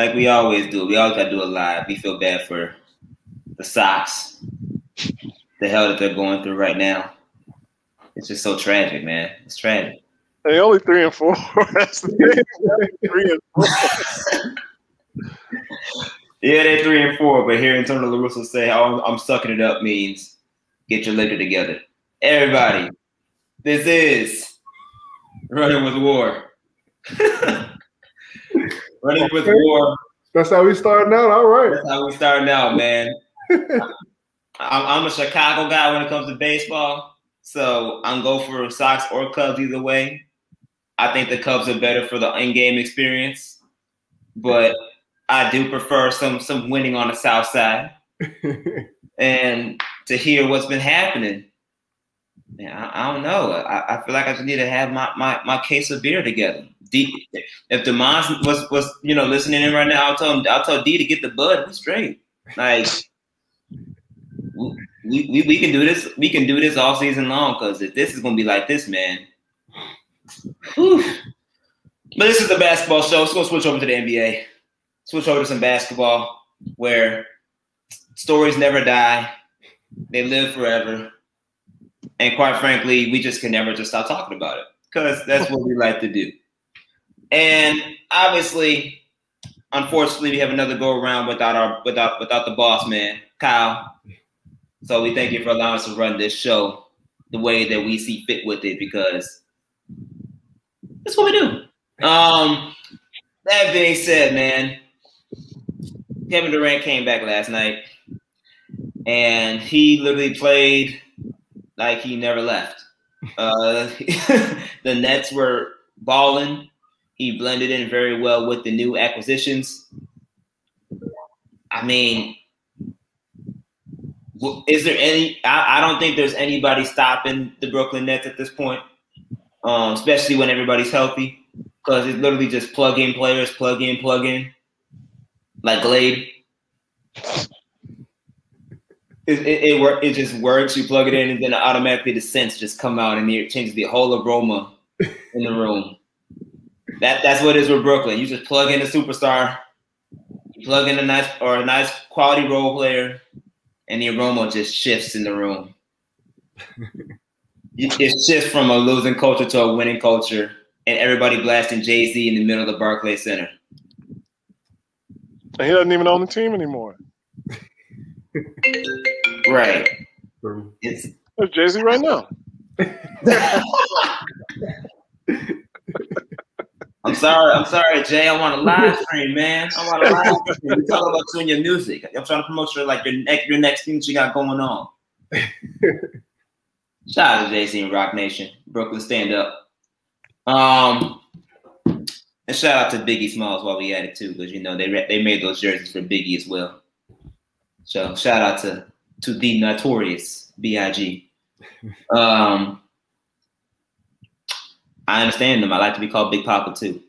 like we always do. We always gotta do a live. We feel bad for the Sox, the hell that they're going through right now. It's just so tragic, man. It's tragic. They only three and four. That's the thing. three and four. Yeah, they're three and four, but hearing Tony La Russa say, oh, I'm sucking it up means get your liquor together. Everybody, this is Running with War. running with. War. That's how we starting out. All right. That's how we starting out, man. I'm, I'm a Chicago guy when it comes to baseball, so I'm go for Sox or Cubs either way. I think the Cubs are better for the in-game experience, but I do prefer some some winning on the South Side. and to hear what's been happening. Man, I, I don't know. I, I feel like I just need to have my, my, my case of beer together. D, if Demond was was you know listening in right now, I'll tell him I'll tell D to get the bud. We straight. Like we, we, we can do this. We can do this all season long because if this is gonna be like this, man. whew. But this is the basketball show. Let's go switch over to the NBA. Switch over to some basketball where stories never die. They live forever. And quite frankly, we just can never just stop talking about it because that's what we like to do. And obviously, unfortunately, we have another go around without our without without the boss man, Kyle. So we thank you for allowing us to run this show the way that we see fit with it because that's what we do. Um, that being said, man, Kevin Durant came back last night and he literally played like he never left. Uh, the Nets were balling. He blended in very well with the new acquisitions. I mean, is there any? I, I don't think there's anybody stopping the Brooklyn Nets at this point, um, especially when everybody's healthy, because it's literally just plug in players, plug in, plug in, like Glade. It, it, it, work, it just works. You plug it in, and then automatically the scents just come out, and it changes the whole aroma in the room. That that's what it is with Brooklyn. You just plug in a superstar, you plug in a nice or a nice quality role player, and the aroma just shifts in the room. It it shifts from a losing culture to a winning culture, and everybody blasting Jay Z in the middle of the Barclays Center. And he doesn't even own the team anymore. Right. True. It's Jay Z right now. I'm sorry. I'm sorry, Jay. I want a live stream, man. I want a live stream. We talk about you and your music. I'm trying to promote your like your next your next thing that you got going on. Shout out to Jay Z and Roc Nation, Brooklyn stand up. Um, and shout out to Biggie Smalls while we at it too, because you know they re- they made those jerseys for Biggie as well. So shout out to to the notorious Big. Um, I understand them. I like to be called Big Papa too.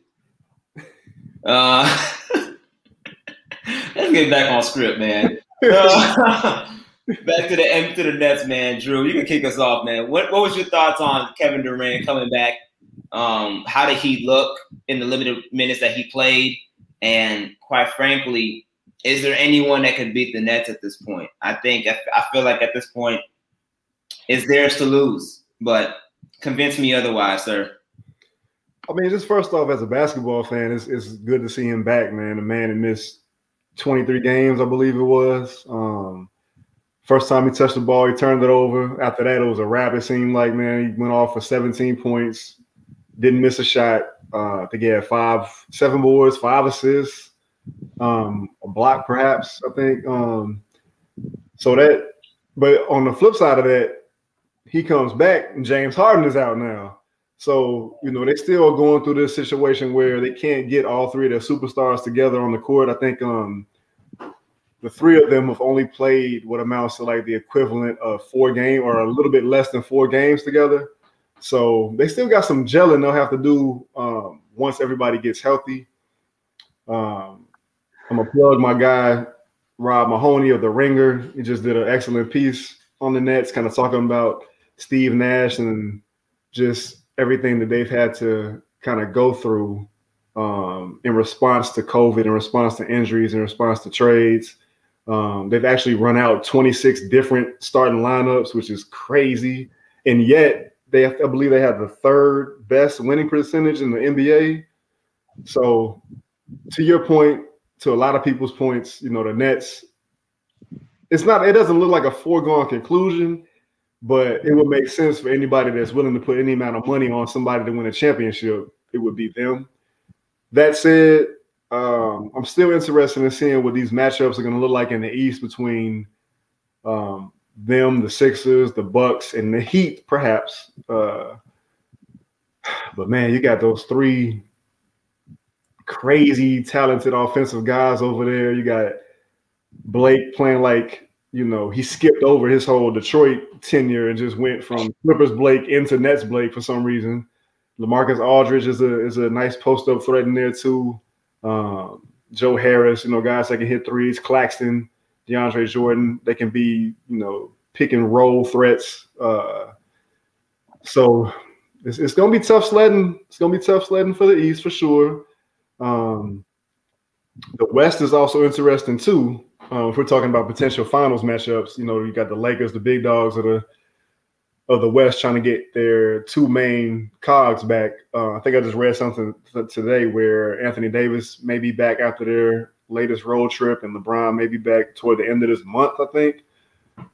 Uh, let's get back on script, man. Uh, back to the end to the Nets, man. Drew, you can kick us off, man. What what was your thoughts on Kevin Durant coming back? Um, how did he look in the limited minutes that he played? And quite frankly, is there anyone that could beat the Nets at this point? I think I feel like at this point, it's theirs to lose. But convince me otherwise, sir. I mean, just first off, as a basketball fan, it's, it's good to see him back, man. The man had missed 23 games, I believe it was. Um, first time he touched the ball, he turned it over. After that, it was a wrap. It seemed like, man, he went off for 17 points, didn't miss a shot. Uh, I think he had five, seven boards, five assists, um, a block perhaps, I think. Um, so that, but on the flip side of that, he comes back and James Harden is out now. So, you know, they still going through this situation where they can't get all three of their superstars together on the court. I think um the three of them have only played what amounts to like the equivalent of four game or a little bit less than four games together. So they still got some gelling they'll have to do um, once everybody gets healthy. Um, I'm gonna plug my guy Rob Mahoney of the Ringer. He just did an excellent piece on the Nets, kind of talking about Steve Nash and just everything that they've had to kind of go through um, in response to COVID, in response to injuries, in response to trades. Um, they've actually run out 26 different starting lineups, which is crazy. And yet, they I believe they have the third best winning percentage in the NBA. So, to your point, to a lot of people's points, you know, the Nets, it's not, it doesn't look like a foregone conclusion, but it would make sense for anybody that's willing to put any amount of money on somebody to win a championship. It would be them. That said, um, I'm still interested in seeing what these matchups are going to look like in the East between um, them, the Sixers, the Bucks, and the Heat, perhaps. Uh, but man, you got those three crazy talented offensive guys over there. You got Blake playing like you know he skipped over his whole Detroit tenure and just went from Clippers Blake into Nets Blake for some reason. LaMarcus Aldridge is a is a nice post up threat in there too. Um, Joe Harris, you know, guys that can hit threes. Claxton, DeAndre Jordan, they can be you know pick and roll threats. Uh, so it's, it's gonna be tough sledding. It's gonna be tough sledding for the East for sure. Um, the West is also interesting too. Uh, if we're talking about potential finals matchups, you know, you got the Lakers, the big dogs of the of the West trying to get their two main cogs back. Uh, I think I just read something today where Anthony Davis may be back after their latest road trip, and LeBron may be back toward the end of this month. I think.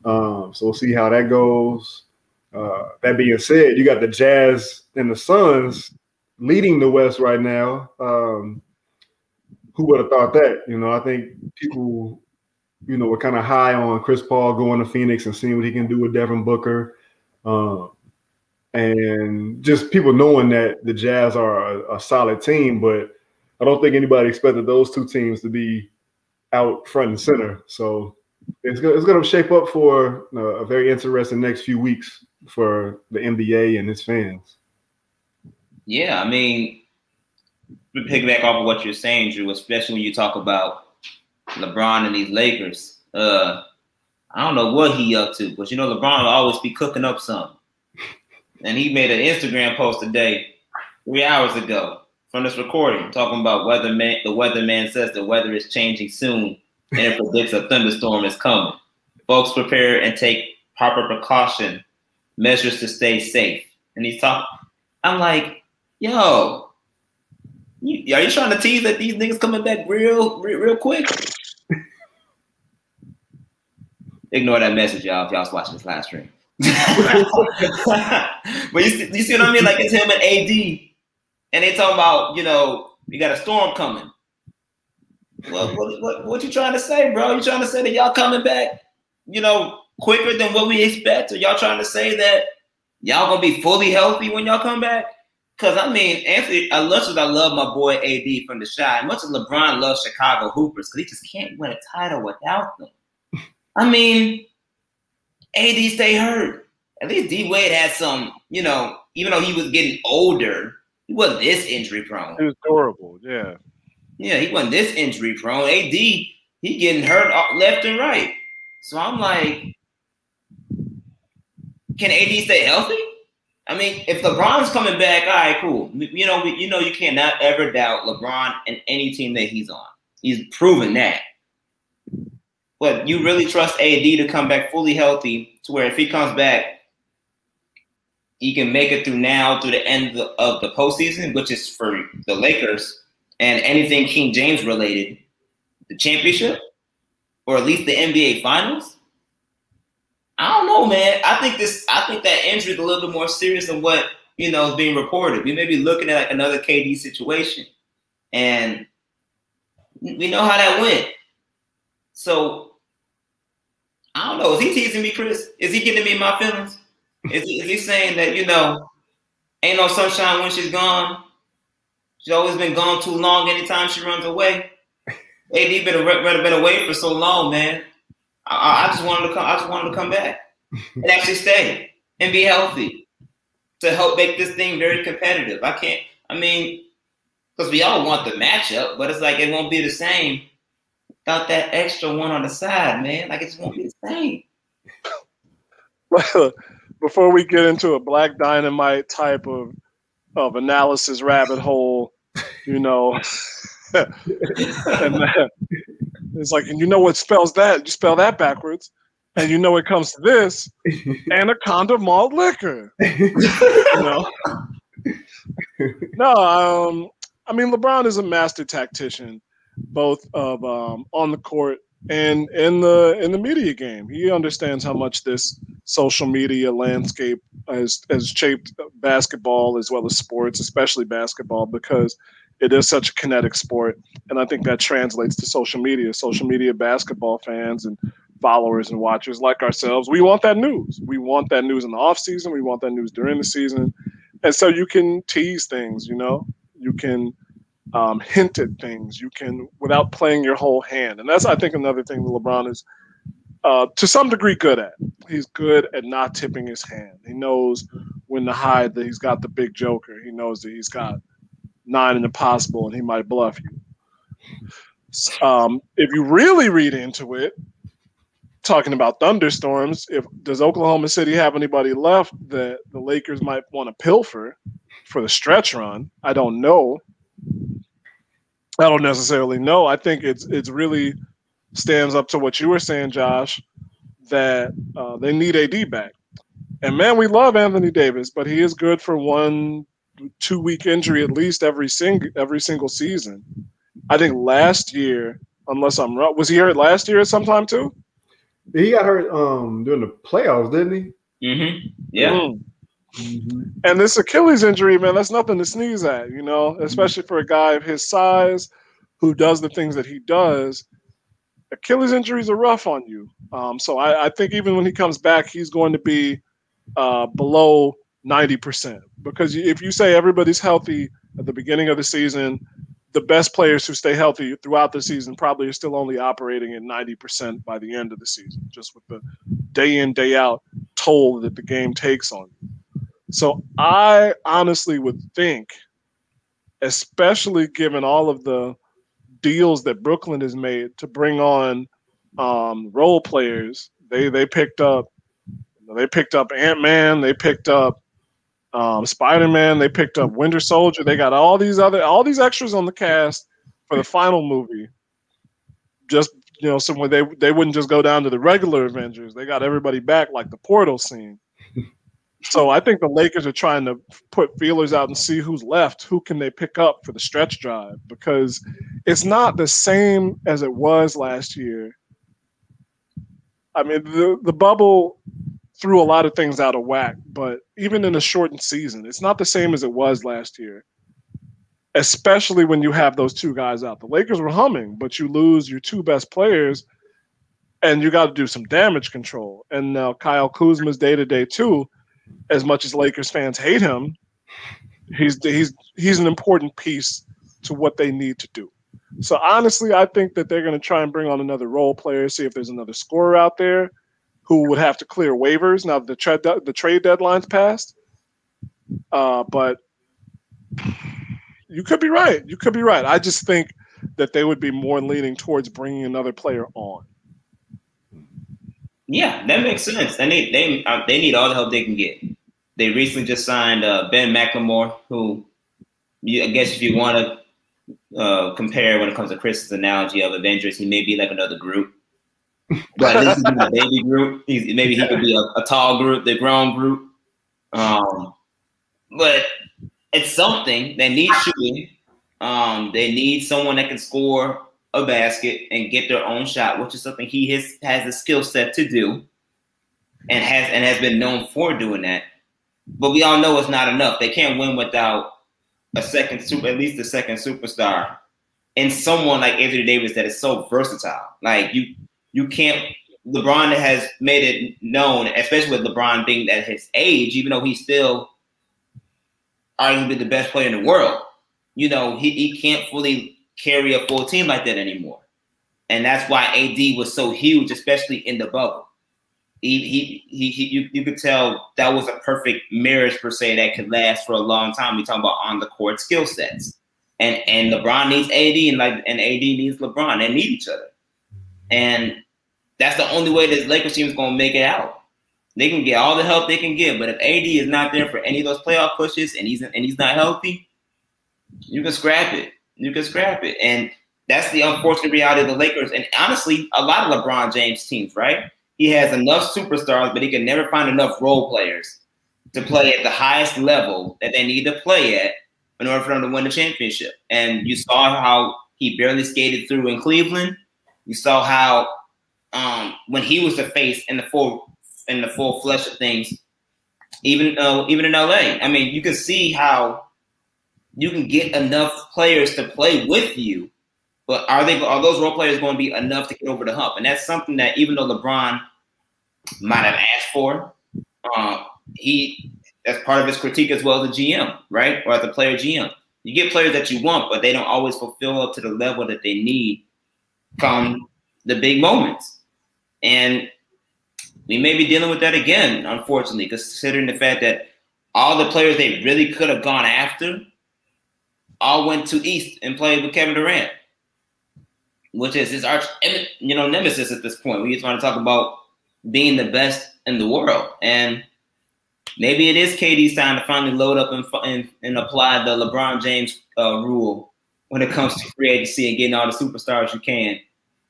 Um, so we'll see how that goes. Uh, that being said, you got the Jazz and the Suns leading the West right now. Um, who would have thought that? You know, I think people, you know, were kind of high on Chris Paul going to Phoenix and seeing what he can do with Devin Booker. Um, and just people knowing that the Jazz are a, a, solid team, but I don't think anybody expected those two teams to be out front and center. So it's going, it's going to shape up for a very interesting next few weeks for the NBA and its fans. Yeah, I mean, piggyback off of what you're saying, Drew, especially when you talk about LeBron and these Lakers. Uh, I don't know what he up to, but you know LeBron will always be cooking up something. And he made an Instagram post today, three hours ago, from this recording, talking about weather man. The weatherman says the weather is changing soon, and it predicts a thunderstorm is coming. Folks, prepare and take proper precaution measures to stay safe. And he's talking. I'm like, yo, you, are you trying to tease that these niggas coming back real, real, real quick? Ignore that message, y'all, if y'all's watching this live stream. but you see, you see what I mean? Like it's him and AD, and they talking about, you know, we got a storm coming. Well, what, what, what you trying to say, bro? You trying to say that y'all coming back, you know, quicker than what we expect? Or y'all trying to say that y'all gonna be fully healthy when y'all come back? Cause I mean, Anthony, as much as I love my boy AD from the shot, much as LeBron loves Chicago Hoopers, because he just can't win a title without them. I mean, AD stay hurt. At least D Wade had some, you know, even though he was getting older, he wasn't this injury prone. He was horrible, yeah. Yeah, he wasn't this injury prone. AD, he getting hurt left and right. So I'm like, can AD stay healthy? I mean, if LeBron's coming back, all right, cool. You know, you know, you cannot ever doubt LeBron and any team that he's on. He's proven that. But you really trust AD to come back fully healthy to where if he comes back, he can make it through now through the end of the postseason, which is for the Lakers and anything King James related, the championship, or at least the NBA Finals. I don't know, man. I think this. I think that injury is a little bit more serious than what you know is being reported. We may be looking at like another KD situation, and we know how that went. So I don't know. Is he teasing me, Chris? Is he getting me in my feelings? Is he, is he saying that you know, ain't no sunshine when she's gone? She's always been gone too long. Anytime she runs away, AD been been away for so long, man. I, I just wanted to come. I just wanted to come back and actually stay and be healthy to help make this thing very competitive. I can't. I mean, because we all want the matchup, but it's like it won't be the same got that extra one on the side, man. Like it just won't be the same. Before we get into a black dynamite type of of analysis rabbit hole, You know, and, it's like, and you know what spells that? You spell that backwards, and you know it comes to this anaconda malt liquor. you know. No, um, I mean LeBron is a master tactician, both of um, on the court and in the in the media game. He understands how much this social media landscape has has shaped basketball as well as sports, especially basketball, because it is such a kinetic sport. And I think that translates to social media. Social media basketball fans and followers and watchers like ourselves, we want that news. We want that news in the off season. We want that news during the season. And so you can tease things, you know, you can um, hint at things. You can without playing your whole hand, and that's I think another thing that LeBron is uh, to some degree good at. He's good at not tipping his hand. He knows when to hide that he's got the big joker. He knows that he's got nine and impossible, and he might bluff you. Um, if you really read into it, talking about thunderstorms, if does Oklahoma City have anybody left that the Lakers might want to pilfer for the stretch run? I don't know. I don't necessarily know. I think it's it's really stands up to what you were saying, Josh, that uh, they need AD back. And man, we love Anthony Davis, but he is good for one, two week injury at least every single every single season. I think last year, unless I'm wrong, was he hurt last year at some time too? He got hurt um during the playoffs, didn't he? Mm-hmm. Yeah. Mm. Mm-hmm. And this Achilles injury, man, that's nothing to sneeze at, you know, especially for a guy of his size who does the things that he does. Achilles injuries are rough on you. Um, so I, I, think even when he comes back, he's going to be uh, below 90%. Because if you say everybody's healthy at the beginning of the season, the best players who stay healthy throughout the season probably are still only operating at 90% by the end of the season, just with the day in, day out toll that the game takes on you. So I honestly would think, especially given all of the deals that Brooklyn has made to bring on um, role players, they they picked up they picked up Ant Man, they picked up um, Spider Man, they picked up Winter Soldier, they got all these other all these extras on the cast for the final movie. Just you know, somewhere they they wouldn't just go down to the regular Avengers. They got everybody back like the portal scene. So I think the Lakers are trying to put feelers out and see who's left. Who can they pick up for the stretch drive? Because it's not the same as it was last year. I mean, the the bubble threw a lot of things out of whack, but even in a shortened season, it's not the same as it was last year. Especially when you have those two guys out. The Lakers were humming, but you lose your two best players, and you got to do some damage control. And now Kyle Kuzma's day to day too as much as Lakers fans hate him, he's he's he's an important piece to what they need to do. So honestly, I think that they're going to try and bring on another role player, see if there's another scorer out there who would have to clear waivers now the trade the trade deadline's passed. Uh, but you could be right. You could be right. I just think that they would be more leaning towards bringing another player on. Yeah, that makes sense. They need they uh, they need all the help they can get. They recently just signed uh, Ben McLemore, who you, I guess if you want to uh, compare when it comes to Chris's analogy of Avengers, he may be like another group. But this is a baby group. He's, maybe he could be a, a, tall group, the grown group. Um, but it's something. They need shooting. Um, they need someone that can score a basket and get their own shot, which is something he has has a skill set to do, and has and has been known for doing that. But we all know it's not enough. They can't win without a second super, at least a second superstar, and someone like Anthony Davis that is so versatile. Like you, you can't. LeBron has made it known, especially with LeBron being at his age, even though he's still arguably the best player in the world. You know, he, he can't fully carry a full team like that anymore. And that's why AD was so huge, especially in the bubble. He, he, he, he you, you could tell that was a perfect marriage per se that could last for a long time. We talk about on the court skill sets, and and LeBron needs AD, and like and AD needs LeBron. They need each other, and that's the only way this Lakers team is going to make it out. They can get all the help they can get, but if AD is not there for any of those playoff pushes, and he's and he's not healthy, you can scrap it you can scrap it. And that's the unfortunate reality of the Lakers. And honestly, a lot of LeBron James teams, right? He has enough superstars, but he can never find enough role players to play at the highest level that they need to play at in order for them to win the championship. And you saw how he barely skated through in Cleveland. You saw how um, when he was the face in the full in the full flesh of things, even uh, even in LA. I mean, you can see how you can get enough players to play with you, but are they are those role players going to be enough to get over the hump? And that's something that even though LeBron might have asked for, uh, he that's part of his critique as well as the GM, right? Or as a player GM. You get players that you want, but they don't always fulfill up to the level that they need from the big moments. And we may be dealing with that again, unfortunately, considering the fact that all the players they really could have gone after all went to East and played with Kevin Durant, which is his arch, you know, nemesis at this point. We just want to talk about being the best in the world, and maybe it is KD's time to finally load up and and, and apply the LeBron James uh, rule when it comes to free agency and getting all the superstars you can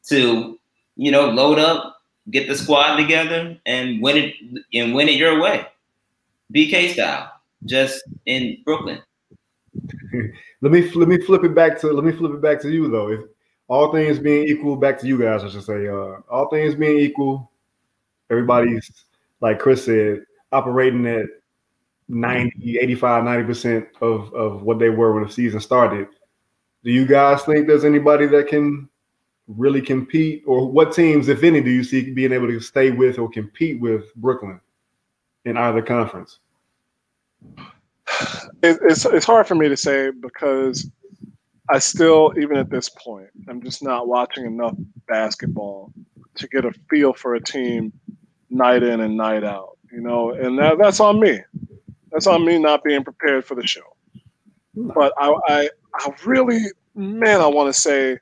to, you know, load up, get the squad together, and win it and win it your way, BK style, just in Brooklyn. let me let me flip it back to let me flip it back to you though. If all things being equal, back to you guys, I should say. Uh, all things being equal, everybody's like Chris said, operating at 90, 85, 90% of, of what they were when the season started. Do you guys think there's anybody that can really compete, or what teams, if any, do you see being able to stay with or compete with Brooklyn in either conference? it's it's hard for me to say because I still, even at this point, I'm just not watching enough basketball to get a feel for a team night in and night out. You know, and that, that's on me. That's on me not being prepared for the show. Hmm. But I, I, I really, man, I want to say,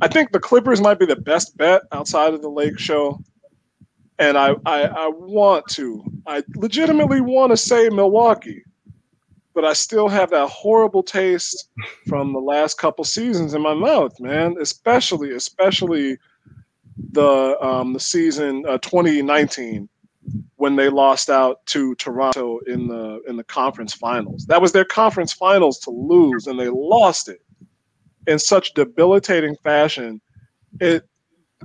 I think the Clippers might be the best bet outside of the Lake Show, and I, I, I want to, I legitimately want to say Milwaukee but I still have that horrible taste from the last couple seasons in my mouth, man. Especially, especially the um, the season uh, 2019 when they lost out to Toronto in the in the conference finals. That was their conference finals to lose, and they lost it in such debilitating fashion. It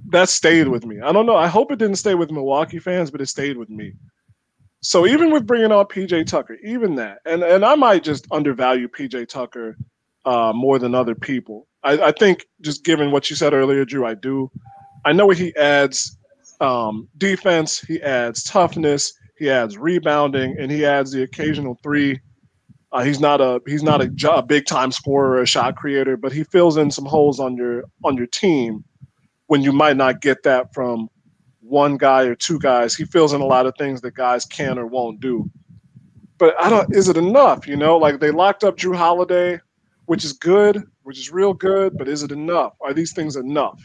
that stayed with me. I don't know. I hope it didn't stay with Milwaukee fans, but it stayed with me. So even with bringing on PJ Tucker, even that, and and I might just undervalue PJ Tucker uh, more than other people. I, I, think just given what you said earlier, Drew, I do. I know what he adds um, defense, he adds toughness, he adds rebounding, and he adds the occasional three. Uh, he's not a he's not a, a big time scorer or a shot creator, but he fills in some holes on your on your team when you might not get that from one guy or two guys. He fills in a lot of things that guys can or won't do. But I don't. Is it enough? You know, like they locked up Jrue Holiday, which is good, which is real good. But is it enough? Are these things enough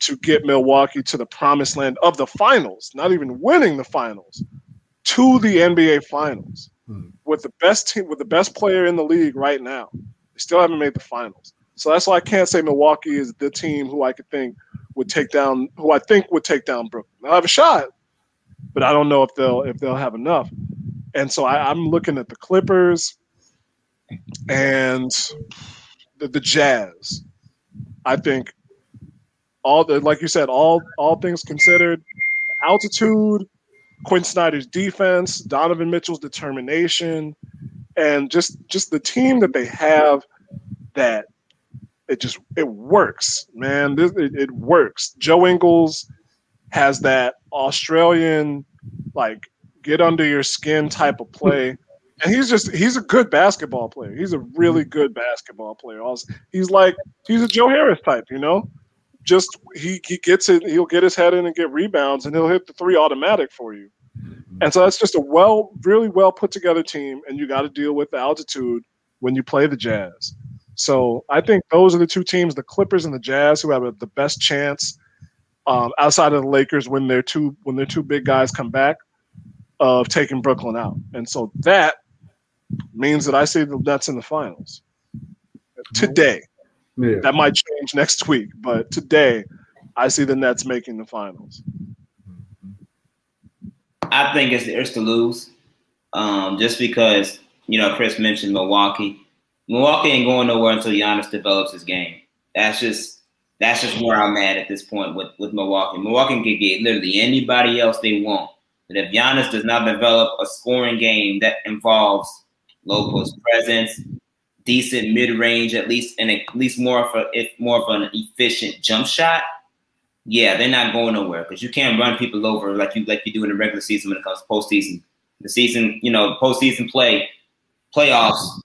to get Milwaukee to the promised land of the finals? Not even winning the finals, to the NBA finals hmm. with the best team, with the best player in the league right now. They still haven't made the finals. So that's why I can't say Milwaukee is the team who I could think would take down who I think would take down Brooklyn. They'll have a shot, but I don't know if they'll if they'll have enough. And so I, am looking at the Clippers and the, the Jazz. I think all the like you said, all all things considered, altitude, Quin Snyder's defense, Donovan Mitchell's determination, and just just the team that they have that it just it works, man. This, it, it works. Joe Ingles has that Australian like get under your skin type of play. And he's just he's a good basketball player. He's a really good basketball player. He's like he's a Joe Harris type, you know? Just he he gets it, he'll get his head in and get rebounds and he'll hit the three automatic for you. And so that's just a well, really well put together team, and you got to deal with the altitude when you play the Jazz. So I think those are the two teams, the Clippers and the Jazz, who have a, the best chance um, outside of the Lakers when their two when their two big guys come back of taking Brooklyn out. And so that means that I see the Nets in the finals today. Yeah. That might change next week, but today I see the Nets making the finals. I think it's theirs to lose, um, just because you know Chris mentioned Milwaukee. Milwaukee ain't going nowhere until Giannis develops his game. That's just that's just where I'm at at this point with with Milwaukee. Milwaukee can get literally anybody else they want, but if Giannis does not develop a scoring game that involves low post presence, decent mid range, at least and at least more of a if more of an efficient jump shot, yeah, they're not going nowhere because you can't run people over like you like you do in the regular season when it comes to postseason. The season, you know, postseason play, playoffs,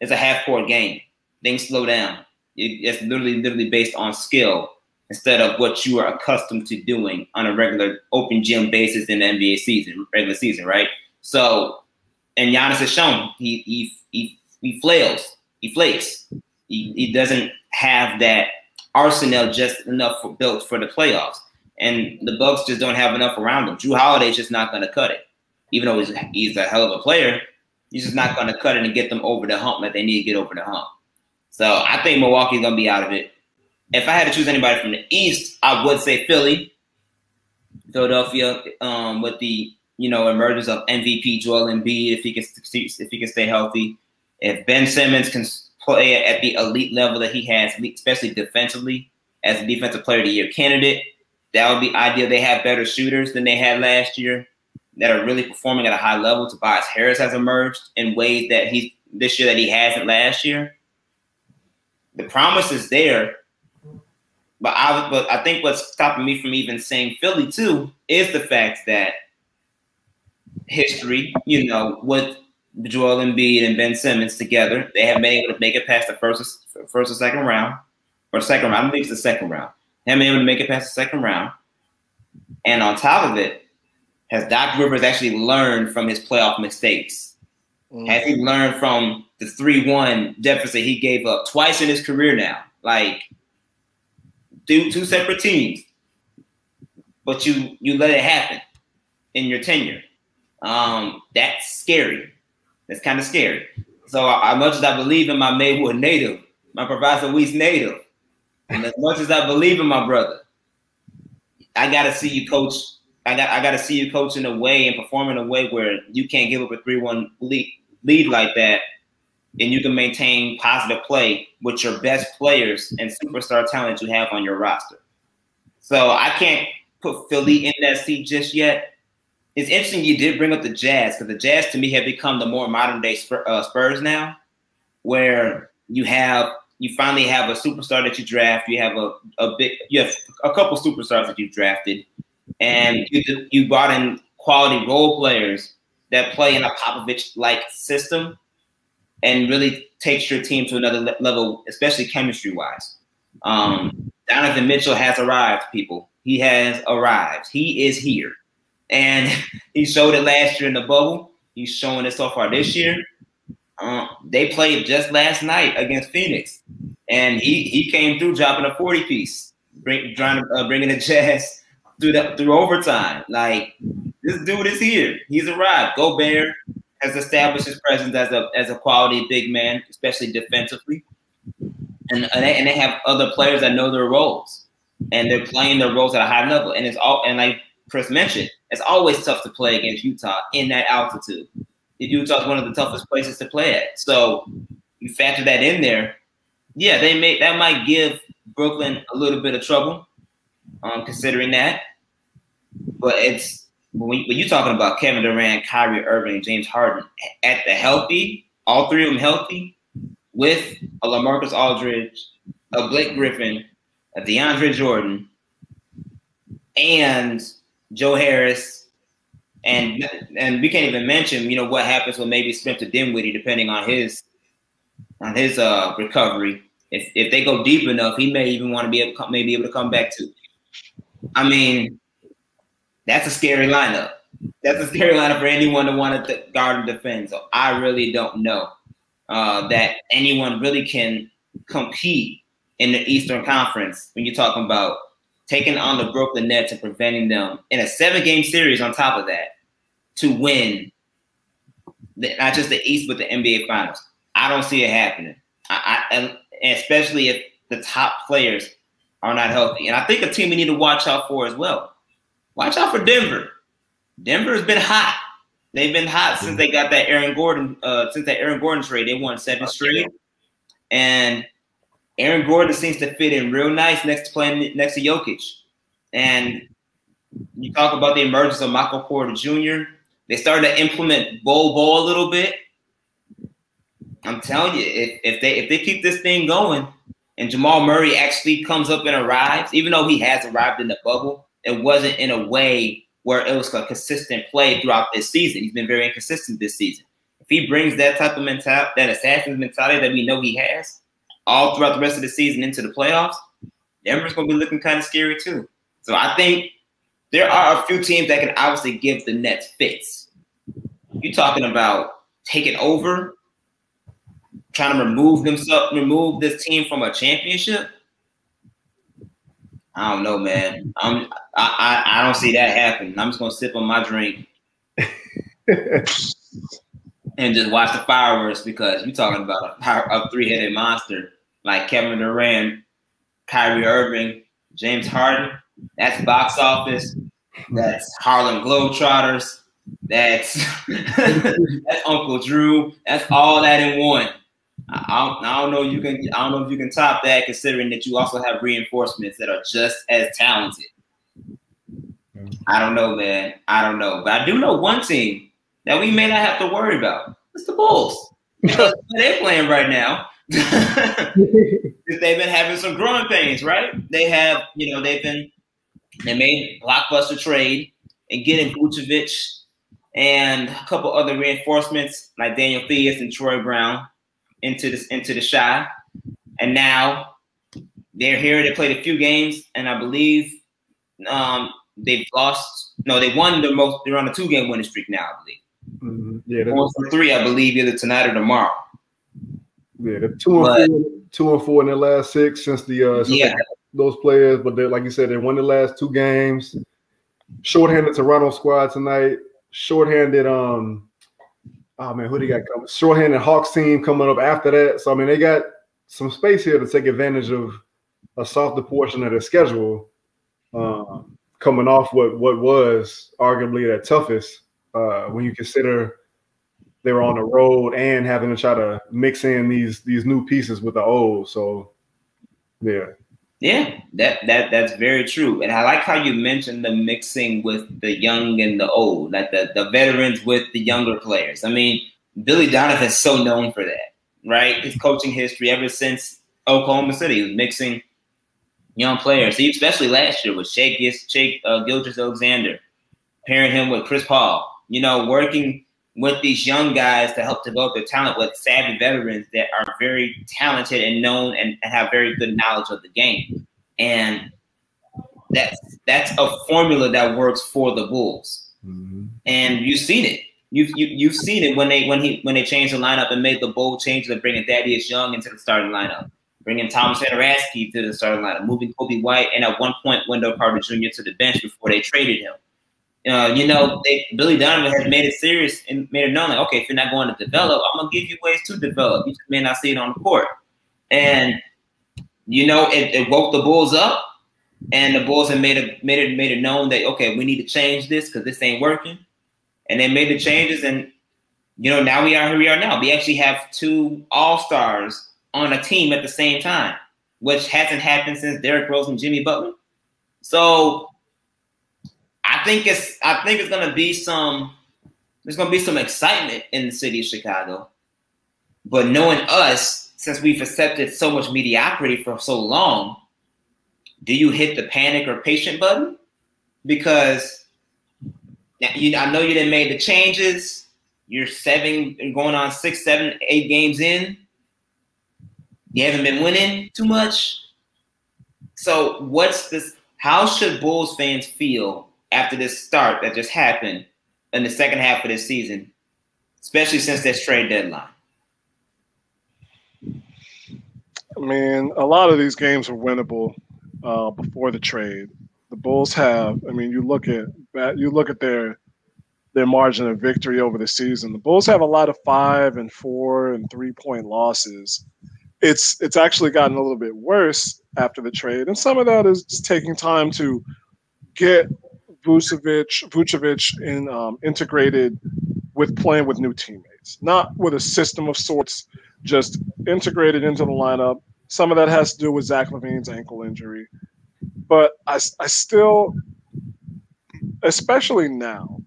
it's a half court game. Things slow down. It's literally literally based on skill instead of what you are accustomed to doing on a regular open gym basis in the NBA season, regular season, right? So, and Giannis has shown he he he, he flails, he flakes. He, he doesn't have that arsenal just enough for, built for the playoffs. And the Bucks just don't have enough around them. Jrue Holiday's just not going to cut it. Even though he's, he's a hell of a player, he's just not going to cut it and get them over the hump that they need to get over the hump. So I think Milwaukee's going to be out of it. If I had to choose anybody from the East, I would say Philly, Philadelphia, um, with the you know emergence of MVP Joel Embiid if he can if he can stay healthy. If Ben Simmons can play at the elite level that he has, especially defensively, as a defensive player of the year candidate. That would be ideal. They have better shooters than they had last year that are really performing at a high level. Tobias Harris has emerged in ways that he this year that he hasn't last year. The promise is there, but I but I think what's stopping me from even saying Philly too is the fact that history, you know, with Joel Embiid and Ben Simmons together. They have been able to make it past the first, first or second round, or second round. I think it's the second round. They have been able to make it past the second round. And on top of it, has Doc Rivers actually learned from his playoff mistakes? Mm. Has he learned from the 3 1 deficit he gave up twice in his career now? Like, two, two separate teams, but you you let it happen in your tenure. Um, that's scary. That's kind of scary. So as much as I believe in my Maywood native, my Proviso East native, and as much as I believe in my brother, I gotta see you coach. I got I gotta see you coach in a way and perform in a way where you can't give up a three-one lead, lead like that, and you can maintain positive play with your best players and superstar talent you have on your roster. So I can't put Philly in that seat just yet it's interesting you did bring up the Jazz because the Jazz to me have become the more modern day uh, Spurs now, where you have you finally have a superstar that you draft. You have a, a big you have a couple superstars that you drafted, and you you brought in quality role players that play in a Popovich like system, and really takes your team to another level, especially chemistry wise. Um, Donovan Mitchell has arrived, people. He has arrived. He is here. And he showed it last year in the bubble. He's showing it so far this year. Um, they played just last night against Phoenix, and he he came through dropping a forty piece, bring, trying to uh, bringing the Jazz through the, through overtime. Like this dude is here. He's arrived. Gobert has established his presence as a as a quality big man, especially defensively, and and they, and they have other players that know their roles, and they're playing their roles at a high level. And it's all and like Chris mentioned, it's always tough to play against Utah in that altitude. Utah's one of the toughest places to play at. So you factor that in there. Yeah, they may that might give Brooklyn a little bit of trouble, um, considering that. But it's when, you're talking about Kevin Durant, Kyrie Irving, James Harden at the healthy, all three of them healthy, with a LaMarcus Aldridge, a Blake Griffin, a DeAndre Jordan, and Joe Harris, and and we can't even mention, you know, what happens with maybe Spencer Dinwiddie, depending on his on his uh recovery. If if they go deep enough, he may even want to be able to maybe able to come back to. I mean, that's a scary lineup. That's a scary lineup for anyone to want to guard and defend. So I really don't know uh, that anyone really can compete in the Eastern Conference when you're talking about taking on the Brooklyn Nets and preventing them in a seven game series on top of that to win the, not just the East but the NBA Finals. I don't see it happening. I, I especially if the top players are not healthy. And I think a team we need to watch out for as well. Watch out for Denver. Denver has been hot. They've been hot since they got that Aaron Gordon, uh, since that Aaron Gordon trade. They won seven straight. And Aaron Gordon seems to fit in real nice next to playing next to Jokic. And you talk about the emergence of Michael Porter Jr. They started to implement Bol Bol a little bit. I'm telling you, if, if they if they keep this thing going and Jamal Murray actually comes up and arrives, even though he has arrived in the bubble, it wasn't in a way where it was a consistent play throughout this season. He's been very inconsistent this season. If he brings that type of mentality, that assassin's mentality that we know he has, all throughout the rest of the season into the playoffs, Denver's going to be looking kind of scary too. So I think there are a few teams that can obviously give the Nets fits. You talking about taking over, trying to remove themselves, remove this team from a championship? I don't know, man. I'm I, I, I don't see that happening. I'm just gonna sip on my drink and just watch the fireworks because you're talking about a, a three-headed monster like Kevin Durant, Kyrie Irving, James Harden. That's box office. That's Harlem Globetrotters. That's that's Uncle Drew. That's all that in one. I don't, I don't know you can I don't know if you can top that considering that you also have reinforcements that are just as talented. I don't know, man. I don't know, but I do know one team that we may not have to worry about. It's the Bulls. They're playing right now. they've been having some growing pains, right? They have, you know, they've been they made blockbuster trade and getting Vucevic and a couple other reinforcements like Daniel Theis and Troy Brown into this into the Chi. And now they're here. They played a few games, and I believe um, they've lost. No, they won the most. They're on a two-game winning streak now, I believe. Mm-hmm. Yeah, three, I believe, either tonight or tomorrow. Yeah, they're two and but, four, two and four in their last six since the uh, since yeah. those players. But they like you said, they won the last two games. Shorthanded Toronto squad tonight. Shorthanded um oh man, who they got coming? Shorthanded Hawks team coming up after that. So I mean, they got some space here to take advantage of a softer portion of their schedule, Um, coming off what what was arguably their toughest uh, when you consider they were on the road and having to try to mix in these these new pieces with the old. So yeah. Yeah, that that that's very true. And I like how you mentioned the mixing with the young and the old, like the, the veterans with the younger players. I mean, Billy Donovan is so known for that, right? His coaching history ever since Oklahoma City, was mixing young players. He, especially last year with Shake, Shake uh, Gilgeous-Alexander, pairing him with Chris Paul. You know, working with these young guys to help develop their talent with savvy veterans that are very talented and known and, and have very good knowledge of the game. And that's that's a formula that works for the Bulls. Mm-hmm. And you've seen it. You've you, have you have seen it when they when he when they changed the lineup and made the bold change of bringing Thaddeus Young into the starting lineup, bringing Thomas Satoransky to the starting lineup, moving Coby White and at one point Wendell Carter Jr. to the bench before they traded him. Uh, you know, they, Billy Donovan has made it serious and made it known like, okay, if you're not going to develop, I'm gonna give you ways to develop. You just may not see it on the court. And you know, it, it woke the Bulls up, and the Bulls have made it made it made it known that okay, we need to change this because this ain't working. And they made the changes, and you know, now we are here we are now. We actually have two all stars on a team at the same time, which hasn't happened since Derrick Rose and Jimmy Butler. So I think it's I think it's gonna be some there's gonna be some excitement in the city of Chicago. But knowing us, since we've accepted so much mediocrity for so long, do you hit the panic or patient button? Because you, I know you didn't make the changes. You're seven, going on six, seven, eight games in. You haven't been winning too much. So, what's this? How should Bulls fans feel after this start that just happened in the second half of this season, especially since this trade deadline? I mean, a lot of these games were winnable uh, before the trade. The Bulls have. I mean, you look at you look at their their margin of victory over the season. The Bulls have a lot of five and four and three point losses, it's it's actually gotten a little bit worse after the trade, and some of that is just taking time to get Vucevic Vucevic in um, integrated with playing with new teammates, not with a system of sorts, just integrated into the lineup. Some of that has to do with Zach LaVine's ankle injury, but I, I still, especially now,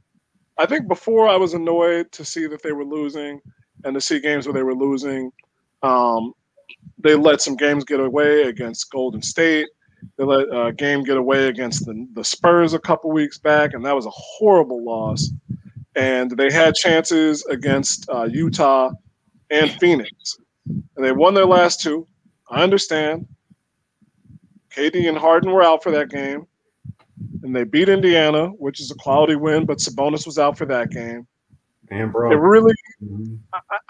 I think before I was annoyed to see that they were losing and to see games where they were losing. Um, they let some games get away against Golden State. They let a game get away against the, the Spurs a couple weeks back, and that was a horrible loss. And they had chances against uh, Utah and Phoenix, and they won their last two. I understand. KD and Harden were out for that game, and they beat Indiana, which is a quality win, but Sabonis was out for that game. And bro, it really, mm-hmm.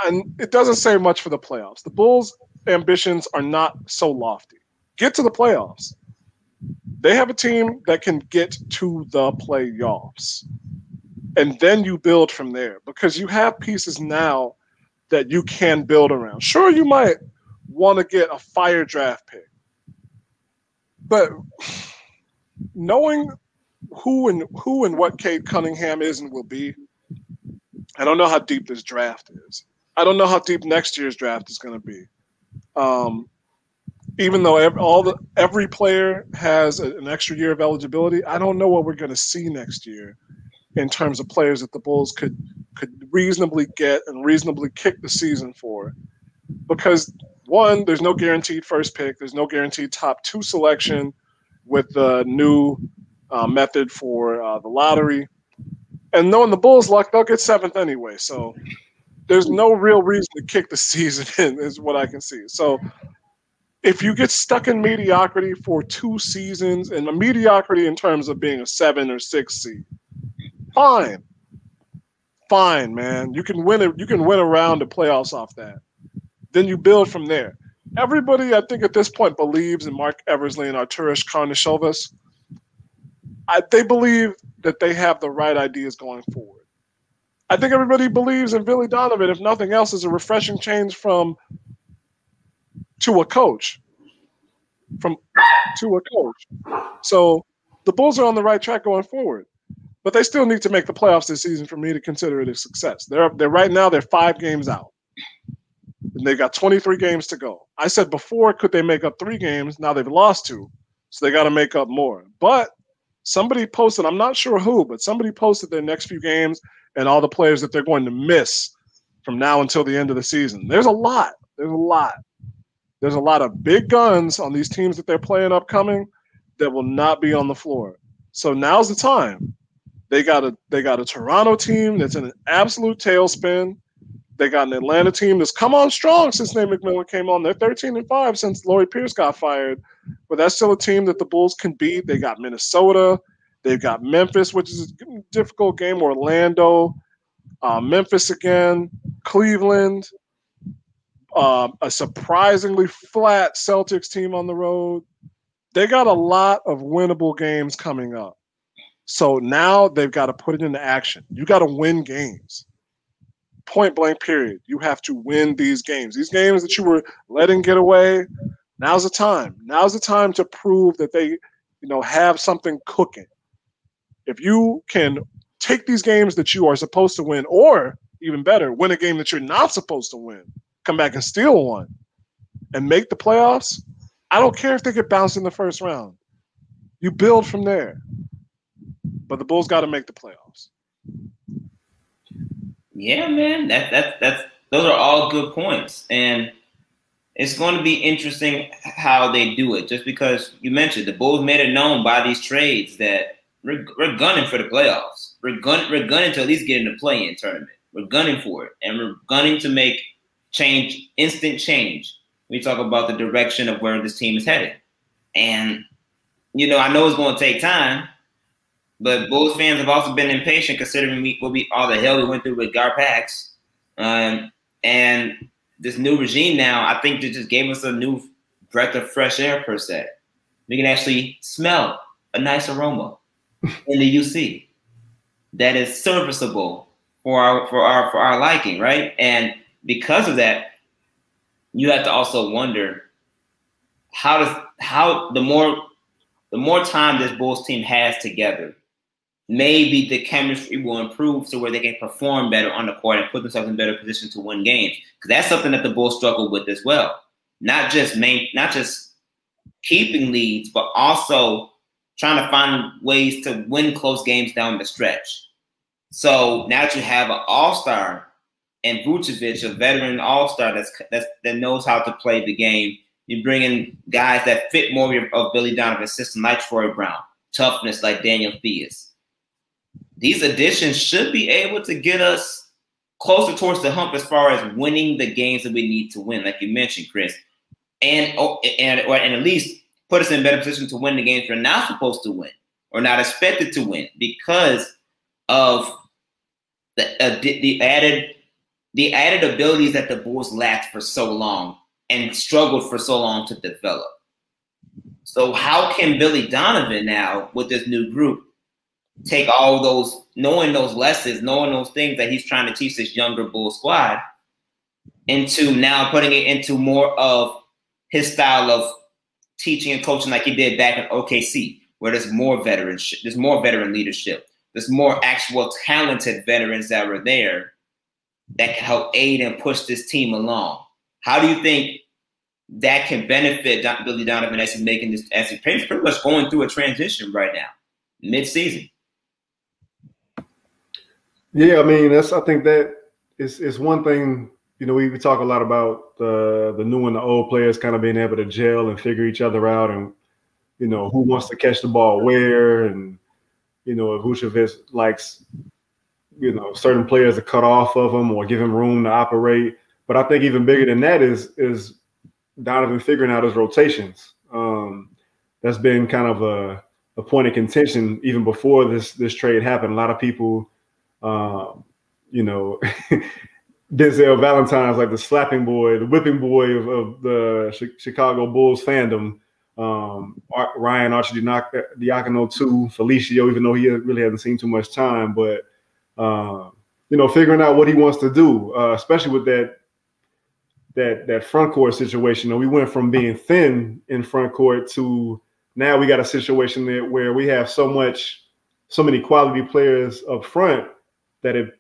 and it doesn't say much for the playoffs. The Bulls' ambitions are not so lofty. Get to the playoffs. They have a team that can get to the playoffs, and then you build from there because you have pieces now that you can build around. Sure, you might want to get a fire draft pick, but knowing who and who and what Cade Cunningham is and will be, I don't know how deep this draft is. I don't know how deep next year's draft is going to be. Um, even though every, all the every player has an extra year of eligibility, I don't know what we're going to see next year in terms of players that the Bulls could could reasonably get and reasonably kick the season for. Because one, there's no guaranteed first pick. There's no guaranteed top two selection with the new uh, method for uh, the lottery. And knowing the Bulls' luck, they'll get seventh anyway. So there's no real reason to kick the season in, is what I can see. So if you get stuck in mediocrity for two seasons, and mediocrity in terms of being a seven or six seed, fine. Fine, man. You can win it. You can win a round of playoffs off that. Then you build from there. Everybody, I think, at this point believes in Marc Eversley and Arturas Karnisovas. I, they believe that they have the right ideas going forward. I think everybody believes in Billy Donovan, if nothing else, is a refreshing change from to a coach. From to a coach. So the Bulls are on the right track going forward. But they still need to make the playoffs this season for me to consider it a success. They're they're right now they're five games out. And they've got 23 games to go. I said before, could they make up three games? Now they've lost two. So they got to make up more. But somebody posted, I'm not sure who, but somebody posted their next few games and all the players that they're going to miss from now until the end of the season. There's a lot. There's a lot. There's a lot of big guns on these teams that they're playing upcoming that will not be on the floor. So now's the time. They got a they got a Toronto team that's in an absolute tailspin. They got an Atlanta team that's come on strong since Nate McMillan came on. They're 13 and 5 since Lloyd Pierce got fired. But that's still a team that the Bulls can beat. They got Minnesota. They've got Memphis, which is a difficult game. Orlando, uh, Memphis again, Cleveland, uh, a surprisingly flat Celtics team on the road. They got a lot of winnable games coming up. So now they've got to put it into action. You got to win games. Point blank, period. You have to win these games. These games that you were letting get away, now's the time. Now's the time to prove that they, you know, have something cooking if you can take these games that you are supposed to win, or even better, win a game that you're not supposed to win, come back and steal one, and make the playoffs, I don't care if they get bounced in the first round. You build from there. But the Bulls got to make the playoffs. Yeah, man. That that that's those are all good points. And it's going to be interesting how they do it. Just because you mentioned the Bulls made it known by these trades that we're, we're gunning for the playoffs. We're gunning we're gunning to at least get in the play-in tournament. We're gunning for it, and we're gunning to make change, instant change. We talk about the direction of where this team is headed, and you know I know it's going to take time, but Bulls fans have also been impatient considering we, what we all the hell we went through with Garpax, um, and this new regime now. I think it just gave us a new breath of fresh air per se. We can actually smell a nice aroma in the UC that is serviceable for our for our for our liking, right? And because of that, you have to also wonder how does how the more the more time this Bulls team has together, maybe the chemistry will improve to where they can perform better on the court and put themselves in better position to win games. Because that's something that the Bulls struggle with as well. Not just main, not just keeping leads, but also trying to find ways to win close games down the stretch. So now that you have an all-star and Vucevic, a veteran all-star that's, that's that knows how to play the game, you bring in guys that fit more of Billy Donovan's system, like Troy Brown, toughness like Daniel Theis. These additions should be able to get us closer towards the hump as far as winning the games that we need to win, like you mentioned, Chris, and oh, and or, and at least put us in better position to win the games we're not supposed to win or not expected to win because of the uh, the added the added abilities that the Bulls lacked for so long and struggled for so long to develop. So how can Billy Donovan now with this new group take all those knowing those lessons, knowing those things that he's trying to teach this younger Bull squad into now putting it into more of his style of teaching and coaching like he did back in OKC, where there's more veteran, there's more veteran leadership, there's more actual talented veterans that were there that can help aid and push this team along. How do you think that can benefit Billy Donovan as he's making this, as he's pretty much going through a transition right now, mid-season? Yeah, I mean, that's I think that is is one thing. You know, we, we talk a lot about the the new and the old players kind of being able to gel and figure each other out, and you know who wants to catch the ball where, and you know if Vucevic likes you know certain players to cut off of him or give him room to operate. But I think even bigger than that is is Donovan figuring out his rotations. Um, that's been kind of a, a point of contention even before this this trade happened. A lot of people, uh, you know, Denzel Valentine's like the slapping boy, the whipping boy of, of the Chicago Bulls fandom. Um, Ryan Arcidiacono too, Felicio, even though he really hasn't seen too much time, but uh, you know, figuring out what he wants to do, uh, especially with that that that front court situation. Know, we went from being thin in front court to now we got a situation there where we have so much, so many quality players up front that it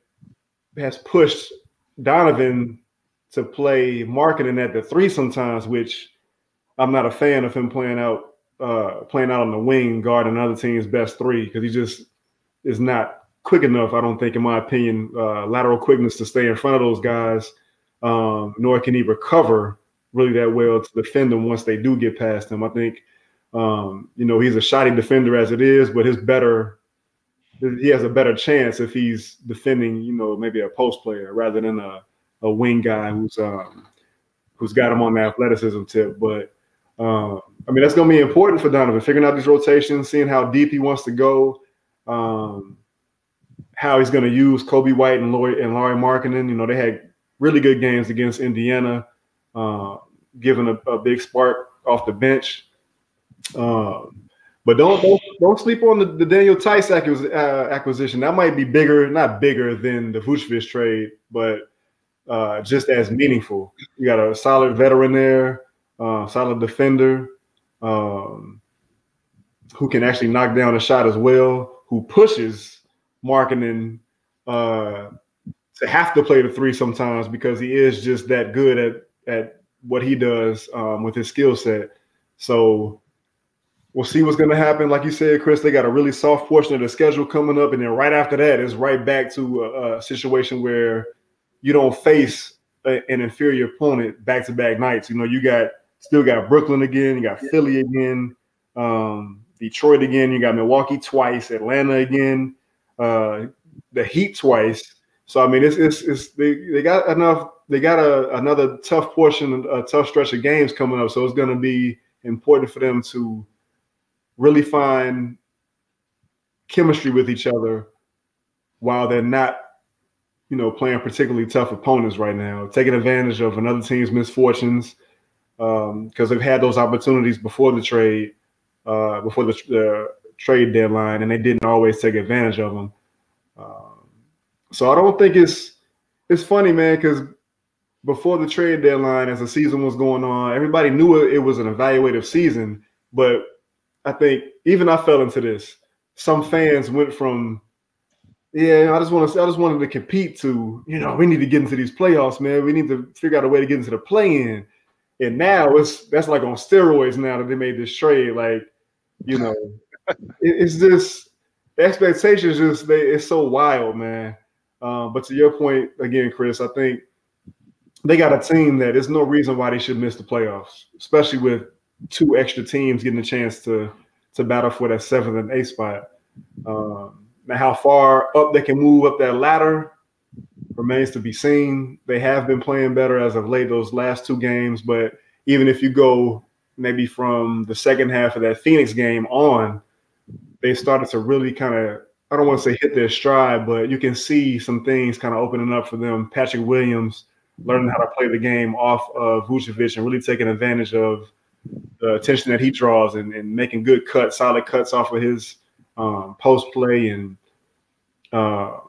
has pushed Donovan to play Markkanen at the three sometimes, which I'm not a fan of him playing out uh, playing out on the wing, guarding other team's best three because he just is not quick enough. I don't think, in my opinion, uh, lateral quickness to stay in front of those guys um, nor can he recover really that well to defend them once they do get past him. I think, um, you know, he's a shoddy defender as it is, but his better, he has a better chance if he's defending, you know, maybe a post player rather than a, a wing guy who's um, who's got him on the athleticism tip. But uh, I mean, that's going to be important for Donovan, figuring out these rotations, seeing how deep he wants to go. Um, how he's going to use Coby White and Lauri and Lauri Markkanen. You know, they had really good games against Indiana, uh, giving a, a, big spark off the bench. Um, but don't, don't don't sleep on the, the Daniel Theis uh, acquisition. That might be bigger, not bigger than the Vucevic trade, but uh, just as meaningful. You got a solid veteran there, uh, solid defender, um, who can actually knock down a shot as well, who pushes Markkanen uh, to have to play the three sometimes because he is just that good at at what he does um, with his skill set. So we'll see what's going to happen. Like you said, Chris, they got a really soft portion of the schedule coming up, and then right after that is right back to a, a situation where you don't face a, an inferior opponent back to back nights. You know, you got still got Brooklyn again, you got Philly again, um, Detroit again, you got Milwaukee twice, Atlanta again, uh, the Heat twice. So I mean, it's it's, it's they, they got enough. They got a, another tough portion, a tough stretch of games coming up. So it's going to be important for them to really find chemistry with each other while they're not, you know, playing particularly tough opponents right now. Taking advantage of another team's misfortunes because um, they've had those opportunities before the trade, uh, before the, the, trade deadline, and they didn't always take advantage of them. Uh, so I don't think it's it's funny, man, because before the trade deadline, as the season was going on, everybody knew it was an evaluative season. But I think even I fell into this. Some fans went from, yeah, I just want to, I just wanted to compete to, you know, we need to get into these playoffs, man. We need to figure out a way to get into the play-in. And now it's that's like on steroids now that they made this trade. Like, you know, it, it's just expectations just they it's so wild, man. Um, but to your point again, Chris, I think they got a team that there's no reason why they should miss the playoffs, especially with two extra teams getting a chance to to battle for that seventh and eighth spot. Um, now, how far up they can move up that ladder remains to be seen. They have been playing better as of late those last two games, but even if you go maybe from the second half of that Phoenix game on, they started to really kind of I don't want to say hit their stride, but you can see some things kind of opening up for them. Patrick Williams learning how to play the game off of Vucevic and really taking advantage of the attention that he draws and, and making good cuts, solid cuts off of his um, post play and uh,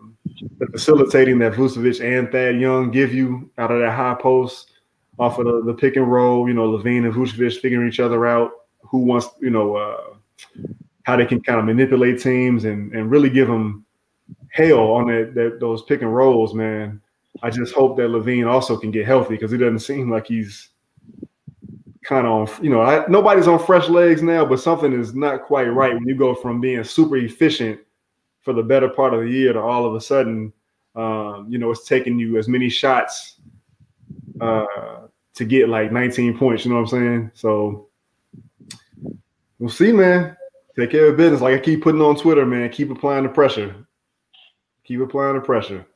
facilitating that Vucevic and Thad Young give you out of that high post off of the, the pick and roll. You know, LaVine and Vucevic figuring each other out. Who wants, you know, uh, how they can kind of manipulate teams and and really give them hell on that, that those pick and rolls, man. I just hope that LaVine also can get healthy because it doesn't seem like he's kind of you know, I, nobody's on fresh legs now, but something is not quite right when you go from being super efficient for the better part of the year to all of a sudden, um, you know, it's taking you as many shots uh, to get like 19 points. You know what I'm saying? So we'll see, man. Take care of business. Like I keep putting on Twitter, man. Keep applying the pressure. Keep applying the pressure.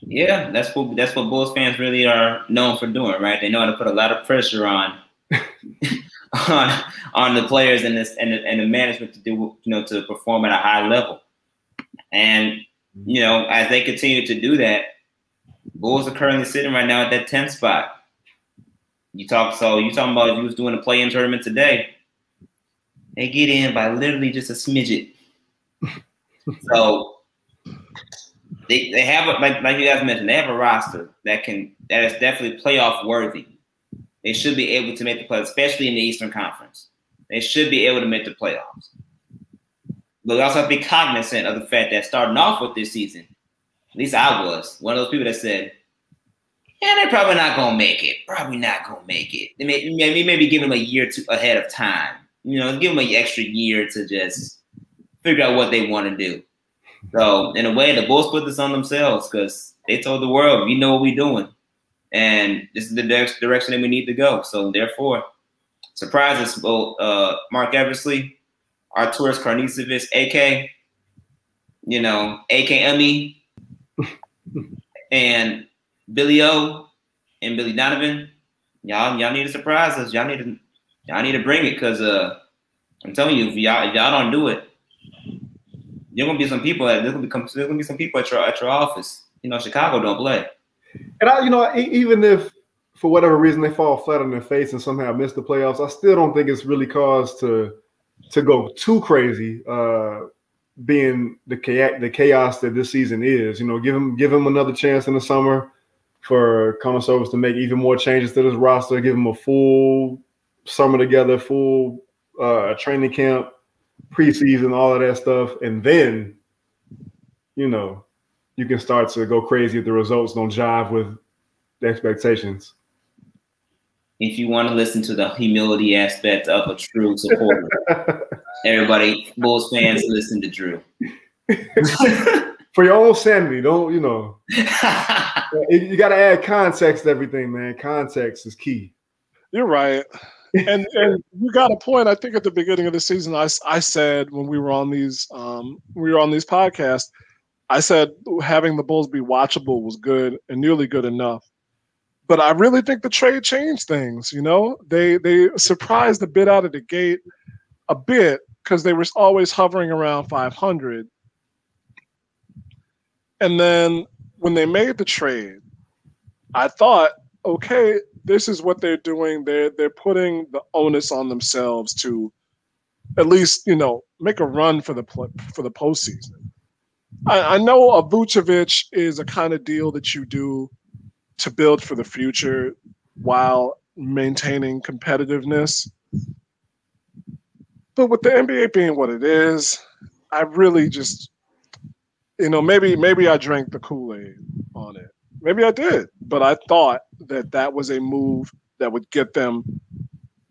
Yeah, that's what that's what Bulls fans really are known for doing, right? They know how to put a lot of pressure on on on the players and this and the, and the management to do you know to perform at a high level. And you know, as they continue to do that, Bulls are currently sitting right now at that 10th spot. You talk so you talking about you was doing a play-in tournament today, they get in by literally just a smidget. so they, they have a, like, like you guys mentioned, they have a roster that can that is definitely playoff worthy. They should be able to make the playoffs, especially in the Eastern Conference. They should be able to make the playoffs. But we also have to be cognizant of the fact that starting off with this season, at least I was one of those people that said, "Yeah, they're probably not gonna make it. Probably not gonna make it. They may, maybe give them a year to, ahead of time you know, give them an extra year to just figure out what they want to do. So in a way, the Bulls put this on themselves because they told the world, "We know what we're doing, and this is the direction that we need to go." So therefore, surprises both uh, Marc Eversley, Arturas Karnisovas, AK, you know, AK Emmy, and Billy O and Billy Donovan. Y'all, y'all need to surprise us. Y'all need to y'all need to bring it because uh, I'm telling you, if y'all if y'all don't do it, there's gonna be some people that there's gonna there's gonna be some people at your at your office. You know, Chicago don't play. And I, you know, even if for whatever reason they fall flat on their face and somehow miss the playoffs, I still don't think it's really cause to to go too crazy. Uh, being the chaos, the chaos that this season is, you know, give him give him another chance in the summer for Karnisovas to make even more changes to this roster, give him a full summer together, full uh, training camp, preseason, all of that stuff, and then you know you can start to go crazy if the results don't jive with the expectations. If you want to listen to the humility aspect of a true supporter, everybody, Bulls fans, listen to Drew. For your own sanity, don't you know? you got to add context to everything, man. Context is key. You're right and and you got a point. I think at the beginning of the season, I, I said when we were on these um, we were on these podcasts, I said having the Bulls be watchable was good and nearly good enough. But I really think the trade changed things. You know, they they surprised a bit out of the gate, a bit because they were always hovering around 500. And then when they made the trade, I thought, okay, this is what they're doing. They're they're putting the onus on themselves to at least you know make a run for the for the postseason. I, I know a Vucevic is a kind of deal that you do to build for the future while maintaining competitiveness. But with the NBA being what it is, I really just, you know, maybe maybe I drank the Kool Aid on it. Maybe I did, but I thought that that was a move that would get them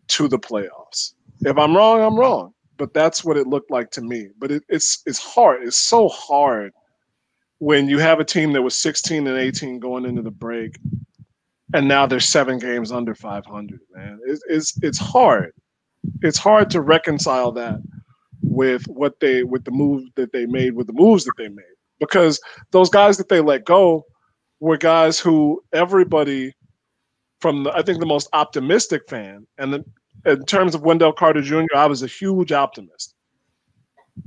to the playoffs. If I'm wrong, I'm wrong. But that's what it looked like to me. But it, it's it's hard. It's so hard when you have a team that was 16 and 18 going into the break, and now they're seven games under 500. Man, it, it's it's hard. It's hard to reconcile that with what they with the move that they made with the moves that they made because those guys that they let go were guys who everybody from the, I think the most optimistic fan and the, in terms of Wendell Carter Jr., I was a huge optimist.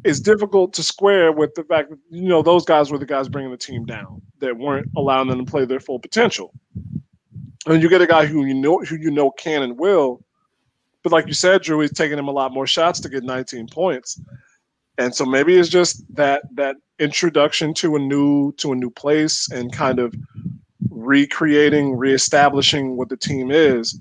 It's difficult to square with the fact that you know those guys were the guys bringing the team down that weren't allowing them to play their full potential. And you get a guy who you know who you know can and will, but like you said, Drew, he's taking him a lot more shots to get 19 points. And so maybe it's just that that introduction to a new to a new place and kind of recreating, reestablishing what the team is.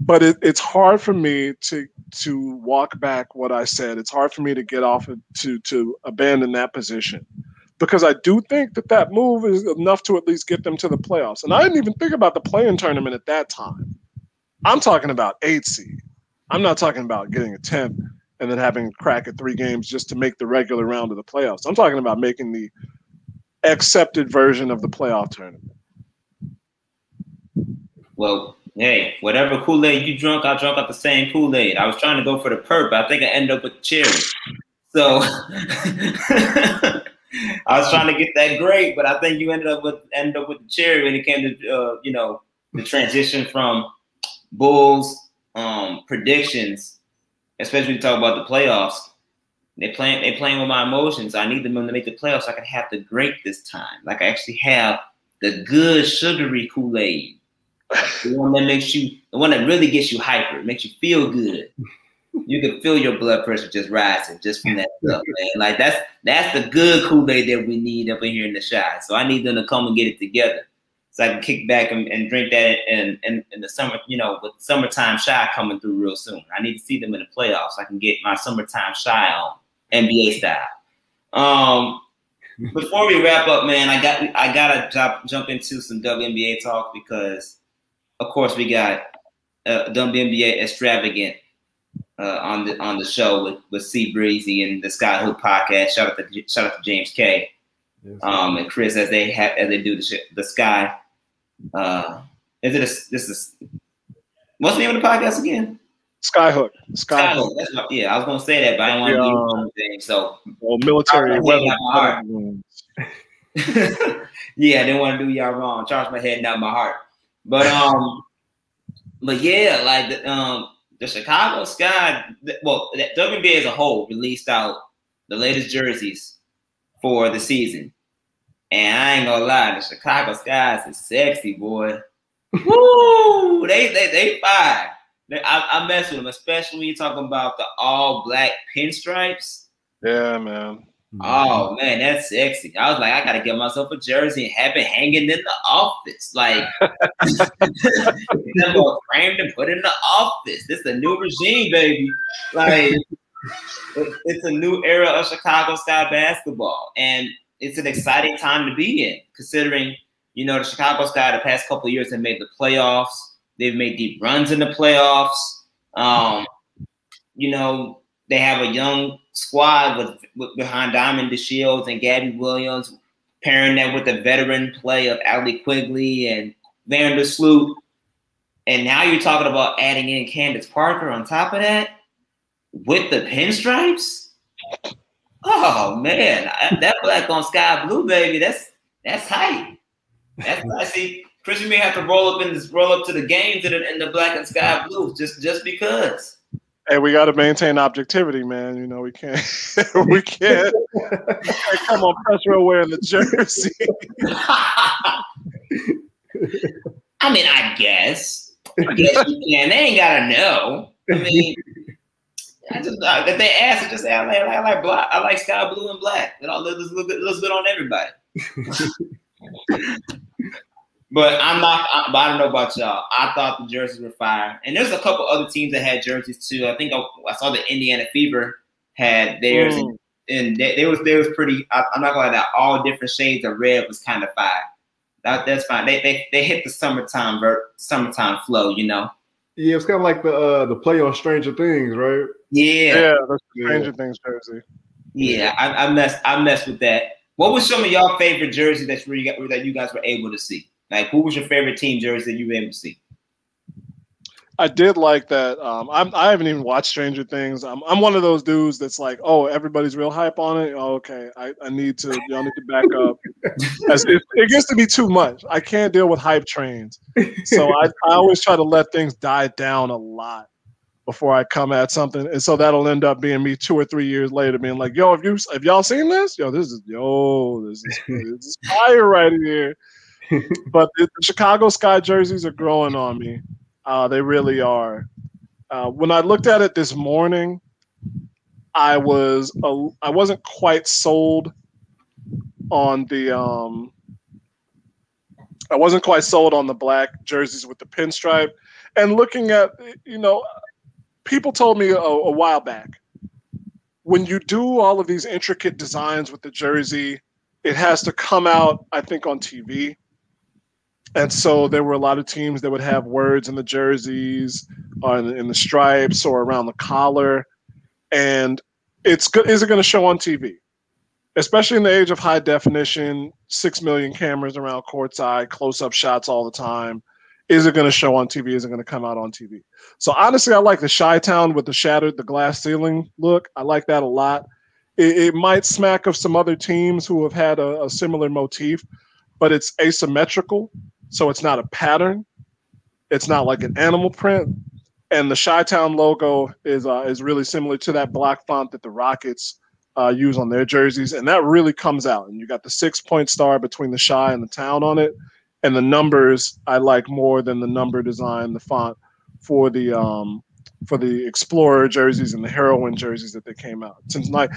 But it, it's hard for me to to walk back what I said. It's hard for me to get off of, to to abandon that position because I do think that that move is enough to at least get them to the playoffs. And I didn't even think about the playing tournament at that time. I'm talking about eight seed. I'm not talking about getting a 10 and then having crack at three games just to make the regular round of the playoffs. I'm talking about making the accepted version of the playoff tournament. Well, hey, whatever Kool Aid you drunk, I drunk out the same Kool Aid. I was trying to go for the perp, but I think I ended up with cherry. So I was trying to get that great, but I think you ended up with ended up with the cherry when it came to uh, you know the transition from Bulls um, predictions, especially when you talk about the playoffs. They playing they playing with my emotions. I need them to make the playoffs. So I can have the great this time. Like I actually have the good sugary Kool Aid, the one that makes you, the one that really gets you hyper, makes you feel good. You can feel your blood pressure just rising just from that stuff, man. Like that's that's the good Kool Aid that we need up in here in the shot. So I need them to come and get it together so I can kick back and, and drink that in, in, in, the summer, you know, with summertime Chi coming through real soon. I need to see them in the playoffs. So I can get my summertime Chi on NBA style. Um, before we wrap up, man, I got I gotta jump jump into some WNBA talk because, of course, we got uh, WNBA extravagant uh, on the on the show with with C Breezy and the Skyhook podcast. Shout out to shout out to James K. Yes, um, and Chris as they have as they do the the Sky uh, is it a, this is what's the name of the podcast again? Skyhook. Skyhook. Skyhook. yeah, I was gonna say that, but I didn't want to do so. Well, military yeah, I didn't want to do y'all wrong. Charge my head, not my heart. But um, but yeah, like the um the Chicago Sky, well, the WNBA as a whole released out the latest jerseys for the season. And I ain't gonna lie, the Chicago Skies is sexy, boy. Woo! They they they fire. I, I mess with them, especially when you're talking about the all black pinstripes. Yeah, man. Oh man, that's sexy. I was like, I gotta get myself a jersey and have it hanging in the office. Like framed and put in the office. This is a new regime, baby. Like it's a new era of Chicago style basketball. And it's an exciting time to be in, considering you know the Chicago Sky the past couple years have made the playoffs. They've made deep runs in the playoffs. Um, you know they have a young squad with, with behind Diamond DeShields and Gabby Williams, pairing that with the veteran play of Allie Quigley and Vandersloot. And now you're talking about adding in Candace Parker on top of that with the pinstripes. Oh man, that black on sky blue, baby. That's that's tight. That's I see. Chris, you may have to roll up in this, roll up to the games in the, in the black and sky blue, just just because. Hey, we got to maintain objectivity, man. You know, we can't, we can't, we can't come on press row wearing the jersey. I mean, I guess, I guess you can. They ain't gotta know. I mean, I just uh, if they ask, I just say I like, I like black. I like sky blue and black. It all looks, looks, looks good on everybody. But I'm not. I, but I don't know about y'all. I thought the jerseys were fire, and there's a couple other teams that had jerseys too. I think I, I saw the Indiana Fever had theirs, mm. and they, they, was they was pretty. I, am not gonna lie, that all different shades of red was kind of fire. That, that's fine. They, they they hit the summertime ver- summertime flow, you know. Yeah, it's kind of like the uh, the play on Stranger Things, right? Yeah, yeah, the Stranger yeah. Things jersey. Yeah, I, I messed I messed with that. What was some of y'all favorite jerseys that you got, that you guys were able to see? Like, who was your favorite team jersey that you were able to see? I did like that. Um, I'm, I haven't even watched Stranger Things. I'm, I'm one of those dudes that's like, oh, everybody's real hype on it. Oh, okay, I, I need to, y'all need to back up. As it, it gets to be too much. I can't deal with hype trains. So I, I always try to let things die down a lot before I come at something. And so that'll end up being me two or three years later being like, yo, have you have y'all seen this? Yo, this is yo, this is, this is fire right here. but the, the, Chicago Sky jerseys are growing on me. Uh, they really are. Uh, when I looked at it this morning, I was a, I wasn't quite sold on the um, I wasn't quite sold on the black jerseys with the pinstripe. And looking at you know people told me a, a while back when you do all of these intricate designs with the jersey, it has to come out, I think, on TV. And so there were a lot of teams that would have words in the jerseys, or in, in the stripes, or around the collar. And it's good. Is it going to show on TV? Especially in the age of high definition, six million cameras around courtside, close-up shots all the time. Is it going to show on TV? Is it going to come out on TV? So honestly, I like the Chi Town with the shattered, the glass ceiling look. I like that a lot. It, it might smack of some other teams who have had a, a similar motif, but it's asymmetrical, so it's not a pattern. It's not like an animal print, and the Chi Town logo is uh, is really similar to that black font that the Rockets uh, use on their jerseys, and that really comes out. And you got the six point star between the Chi and the Town on it, and the numbers I like more than the number design, the font for the um, for the Explorer jerseys and the Heroine jerseys that they came out. Since like,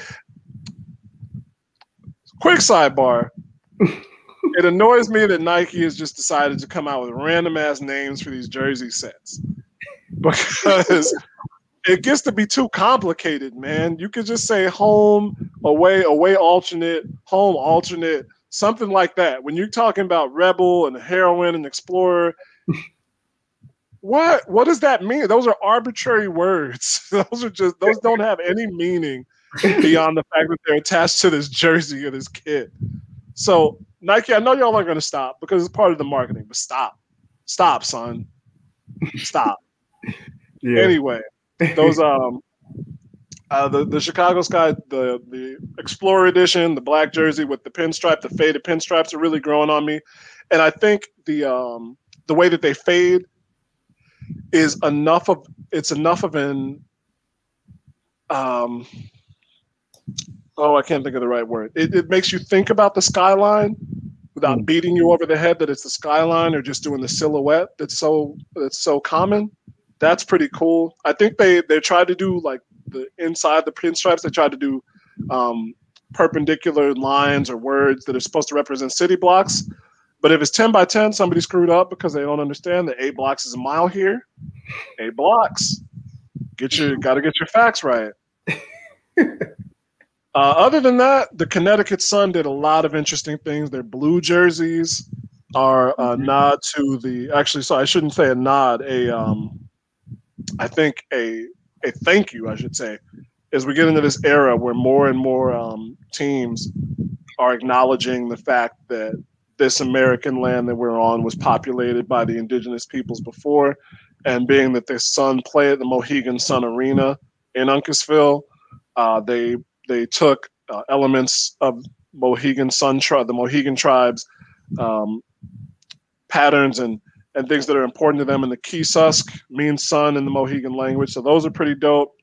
quick sidebar. It annoys me that Nike has just decided to come out with random ass names for these jersey sets because it gets to be too complicated, man. You could just say home, away, away alternate, home alternate, something like that. When you're talking about Rebel and Heroine and Explorer, what what does that mean? Those are arbitrary words. those are just those don't have any meaning beyond the fact that they're attached to this jersey or this kit. So Nike, I know y'all aren't gonna stop because it's part of the marketing, but stop. Stop, son. Stop. yeah. Anyway, those um uh, the the Chicago Sky, the the Explorer edition, the black jersey with the pinstripe, the faded pinstripes are really growing on me, and I think the um the way that they fade is enough of it's enough of an um oh I can't think of the right word. It, it makes you think about the skyline without hmm. beating you over the head that it's the skyline or just doing the silhouette that's so that's so common. That's pretty cool. I think they they tried to do like the inside the pinstripes. They tried to do um, perpendicular lines or words that are supposed to represent city blocks. But if it's 10 by 10, somebody screwed up because they don't understand that eight blocks is a mile here. Eight blocks. Get your got to get your facts right. uh, other than that, the Connecticut Sun did a lot of interesting things. Their blue jerseys are a mm-hmm. nod to the actually, so I shouldn't say a nod, a um, I think a a thank you, I should say, as we get into this era where more and more um, teams are acknowledging the fact that this American land that we're on was populated by the indigenous peoples before, and being that their Sun play at the Mohegan Sun Arena in Uncasville, uh, they they took uh, elements of Mohegan Sun tribe, the Mohegan tribes, um, patterns and and things that are important to them. And the Kisusk means sun in the Mohegan language, so those are pretty dope.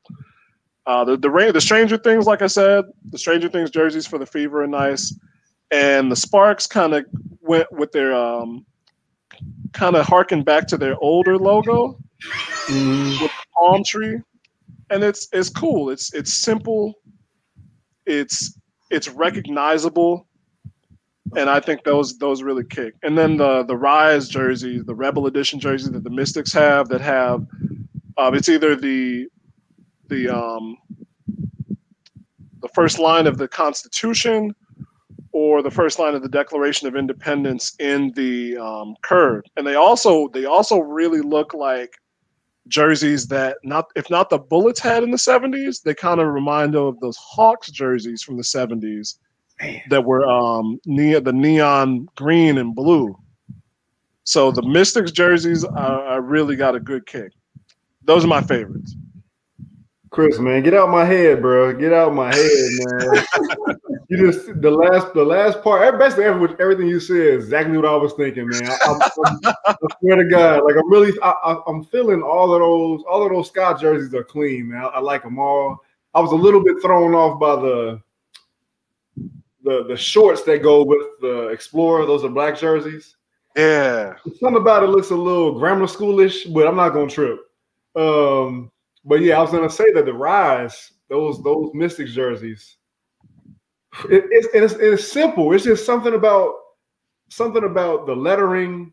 Uh, the the the Stranger Things, like I said, the Stranger Things jerseys for the Fever are nice and the Sparks kind of went with their um, kind of harkened back to their older logo mm. with the palm tree, and it's it's cool. It's it's simple. It's it's recognizable. and I think those those really kick. And then the the Rise jerseys, the Rebel Edition jerseys that the Mystics have, that have um, it's either the the um, the first line of the Constitution or the first line of the Declaration of Independence in the um, curve, and they also they also really look like jerseys that not if not the Bullets had in the '70s, they kind of remind of those Hawks jerseys from the '70s Man. that were um near the neon green and blue. So the Mystics jerseys, I, I really got a good kick. Those are my favorites. Chris, man, get out my head, bro. Get out my head, man. you just the last the last part. Basically, everything you said is exactly what I was thinking, man. I, I, I swear to God, like I'm really, I, am feeling all of those. All of those Scott jerseys are clean, man. I, like them all. I was a little bit thrown off by the the the shorts that go with the Explorer. Those are black jerseys. Yeah, something about it looks a little grammar schoolish, but I'm not gonna trip. Um, but yeah, I was gonna say that the rise, those those Mystics jerseys, it, it's, it's it's simple. It's just something about something about the lettering,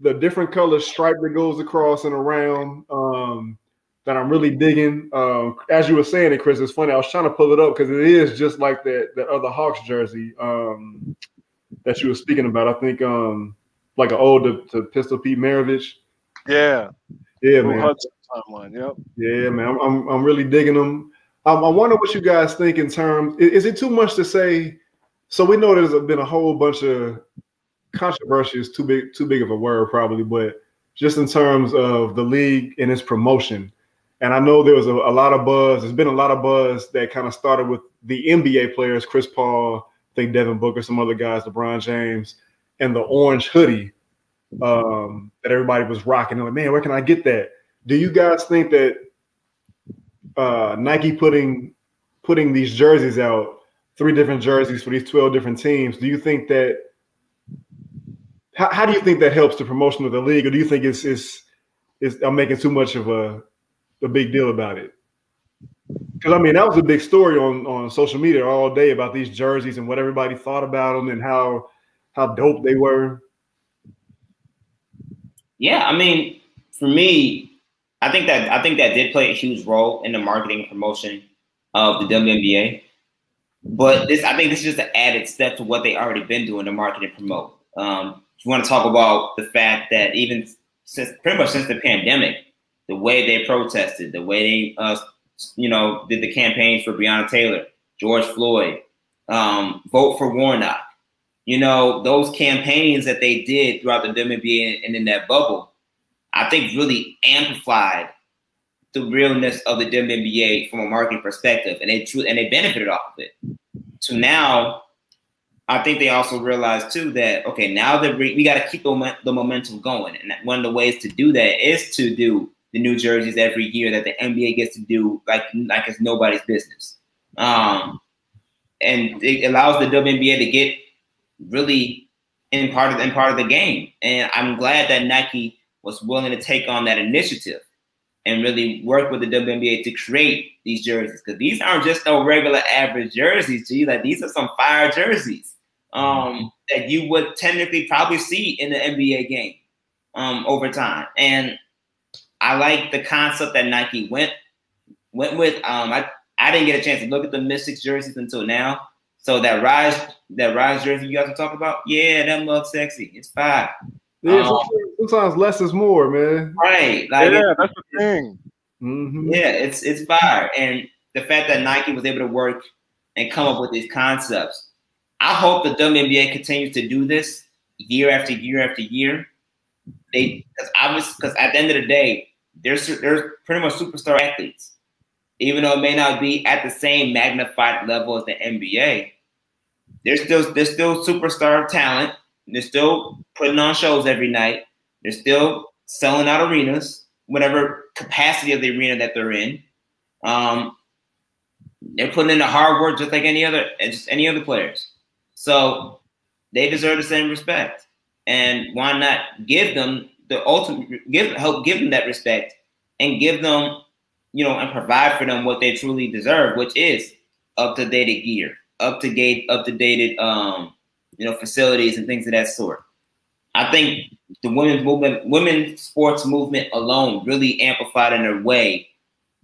the different color stripe that goes across and around. Um, that I'm really digging. Um, as you were saying it, Chris, it's funny. I was trying to pull it up because it is just like that that other Hawks jersey um, that you were speaking about. I think um, like an old to, to Pistol Pete Maravich. Yeah. Yeah, man. Timeline. Yep. Yeah, man. I'm, I'm, I'm really digging them. Um, I wonder what you guys think in terms. Is, it too much to say? So we know there's been a whole bunch of controversy. Is too big, too big of a word, probably, but just in terms of the league and its promotion. And I know there was a, a lot of buzz. There's been a lot of buzz that kind of started with the NBA players, Chris Paul, I think Devin Booker, some other guys, LeBron James, and the orange hoodie um, that everybody was rocking. They're like, man, where can I get that? Do you guys think that uh, Nike putting putting these jerseys out, three different jerseys for these 12 different teams, do you think that how, how do you think that helps the promotion of the league? Or do you think it's it's, it's I'm making too much of a, a big deal about it? Because I mean, that was a big story on, on social media all day about these jerseys and what everybody thought about them and how how dope they were. Yeah, I mean, for me, I think that I think that did play a huge role in the marketing and promotion of the WNBA. But this, I think, this is just an added step to what they already been doing to market and promote. Um, if you want to talk about the fact that even since pretty much since the pandemic, the way they protested, the way they, uh, you know, did the campaigns for Breonna Taylor, George Floyd, um, vote for Warnock, you know, those campaigns that they did throughout the WNBA and in that bubble I think really amplified the realness of the WNBA from a marketing perspective, and they and they benefited off of it. So now, I think they also realized too that okay, now that we, we got to keep the, the momentum going, and one of the ways to do that is to do the new jerseys every year that the NBA gets to do, like like it's nobody's business. Um, and it allows the WNBA to get really in part of in part of the game. And I'm glad that Nike was willing to take on that initiative and really work with the WNBA to create these jerseys because these aren't just no regular average jerseys. Gee, like these are some fire jerseys um, that you would technically probably see in the NBA game um, over time. And I like the concept that Nike went went with. Um, I I didn't get a chance to look at the Mystics jerseys until now. So that rise that rise jersey you guys are talking about, yeah, that looks sexy. It's fire. Yeah, um, sometimes less is more, man. Right. Like yeah, that's the thing. Mm-hmm. Yeah, it's it's fire. And the fact that Nike was able to work and come up with these concepts. I hope the WNBA continues to do this year after year after year. They because obviously because at the end of the day, they're they're pretty much superstar athletes. Even though it may not be at the same magnified level as the NBA, they're still they're still superstar talent they're still putting on shows every night. They're still selling out arenas, whatever capacity of the arena that they're in. Um, they're putting in the hard work just like any other just any other players. So they deserve the same respect. And why not give them the ultimate give help give them that respect and give them, you know, and provide for them what they truly deserve, which is up to date gear, up to date, up to dated um you know, facilities and things of that sort. I think the women's movement, women's sports movement alone really amplified in a way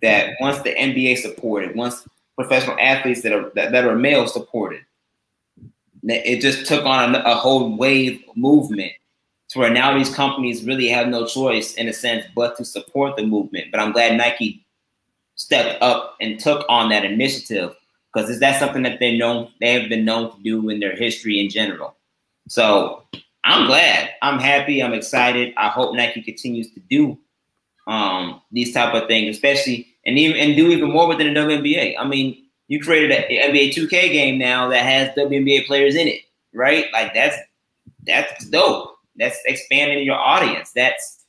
that once the NBA supported, once professional athletes that are that, that are male supported, it just took on a, a whole wave movement to where now these companies really have no choice in a sense but to support the movement. But I'm glad Nike stepped up and took on that initiative because is that something that they know they have been known to do in their history in general. So I'm glad. I'm happy. I'm excited. I hope Nike continues to do um, these type of things, especially and even and do even more within the WNBA. I mean, you created an NBA 2K game now that has WNBA players in it, right? Like that's that's dope. That's expanding your audience. That's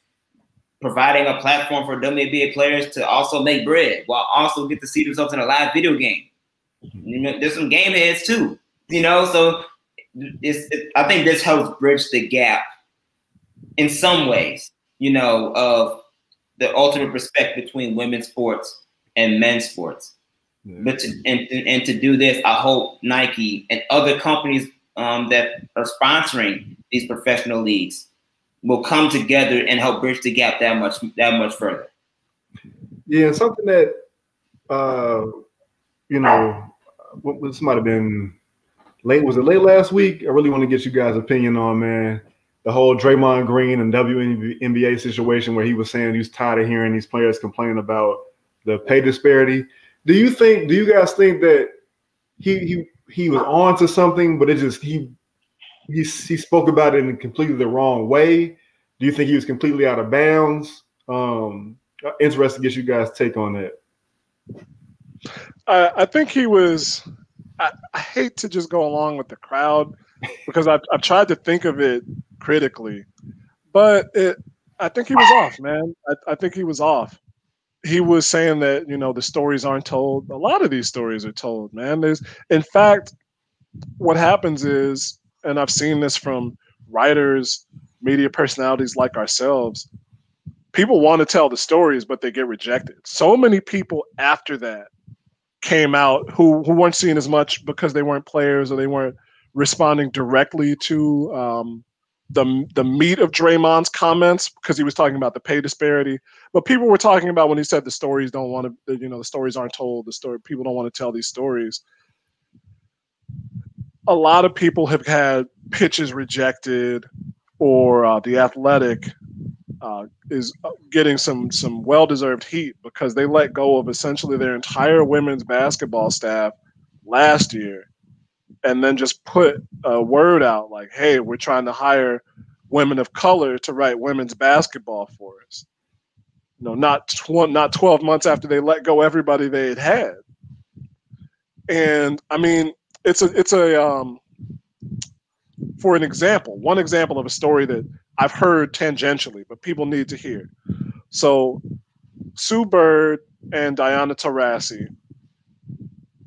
providing a platform for WNBA players to also make bread while also get to see themselves in a live video game. You know, there's some game heads too. You know, so it's, it, I think this helps bridge the gap in some ways. You know, of the ultimate respect between women's sports and men's sports. Yeah. But to, and, and to do this, I hope Nike and other companies um, that are sponsoring these professional leagues will come together and help bridge the gap that much that much further. Yeah, something that uh, you know, this might have been late. Was it late last week? I really want to get you guys' opinion on man the whole Draymond Green and WNBA situation where he was saying he was tired of hearing these players complain about the pay disparity. Do you think? Do you guys think that he he he was on to something, but it just he he he spoke about it in completely the wrong way? Do you think he was completely out of bounds? Um, interested to get you guys' take on that. I, I think he was. I, I, hate to just go along with the crowd because I, I tried to think of it critically, but it, I think he was off, man. I, I think he was off. He was saying that you know the stories aren't told. A lot of these stories are told, man. There's, in fact, what happens is, and I've seen this from writers, media personalities like ourselves. People want to tell the stories, but they get rejected. So many people after that came out who who weren't seen as much because they weren't players or they weren't responding directly to um, the the meat of Draymond's comments because he was talking about the pay disparity. But people were talking about when he said the stories don't want to, you know, the stories aren't told. The story people don't want to tell these stories. A lot of people have had pitches rejected, or uh, the athletic uh, is uh, getting some some well deserved heat because they let go of essentially their entire women's basketball staff last year and then just put a word out like, hey, we're trying to hire women of color to write women's basketball for us. You know, not tw- not 12 months after they let go everybody they had had. And I mean, it's a it's a um for an example, one example of a story that I've heard tangentially, but people need to hear. So Sue Bird and Diana Taurasi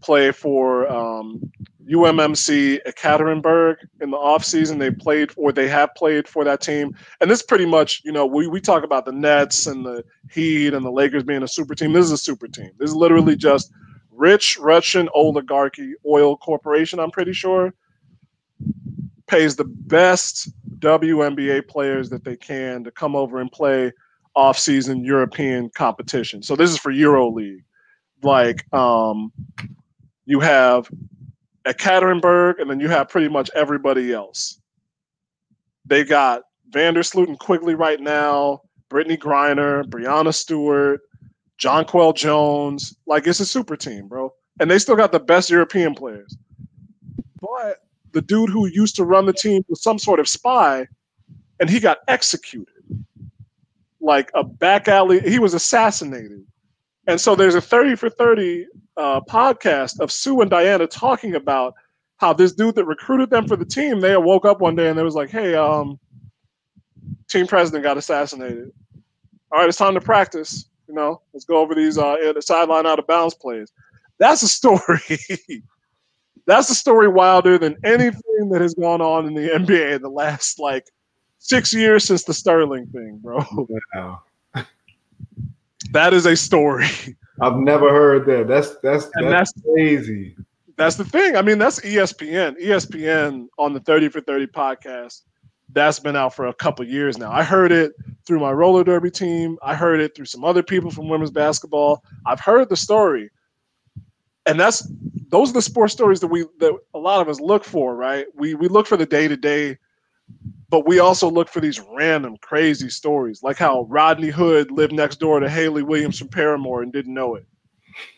play for um, UMMC Ekaterinburg in the offseason. They played or they have played for that team. And this pretty much, you know, we, we talk about the Nets and the Heat and the Lakers being a super team. This is a super team. This is literally just rich Russian oligarchy oil corporation, I'm pretty sure, pays the best WNBA players that they can to come over and play off-season European competition. So this is for EuroLeague. Like um, you have Ekaterinburg, and then you have pretty much everybody else. They got Vandersloot and Quigley right now, Brittney Griner, Breanna Stewart, Jonquel Jones. Like it's a super team, bro. And they still got the best European players. But the dude who used to run the team was some sort of spy, and he got executed. Like a back alley, he was assassinated. And so there's a 30 for 30 uh, podcast of Sue and Diana talking about how this dude that recruited them for the team, they woke up one day and they was like, hey, um, team president got assassinated. All right, it's time to practice. You know, let's go over these uh, sideline out of bounds plays. That's a story. That's a story wilder than anything that has gone on in the NBA in the last like six years since the Sterling thing, bro. Wow. that is a story. I've never heard that. That's that's that's, that's, crazy. That's the thing. I mean, that's ESPN. ESPN on the 30 for 30 podcast. That's been out for a couple years now. I heard it through my roller derby team. I heard it through some other people from women's basketball. I've heard the story. And that's those are the sports stories that we that a lot of us look for, right? We we look for the day to day, but we also look for these random crazy stories, like how Rodney Hood lived next door to Hayley Williams from Paramore and didn't know it.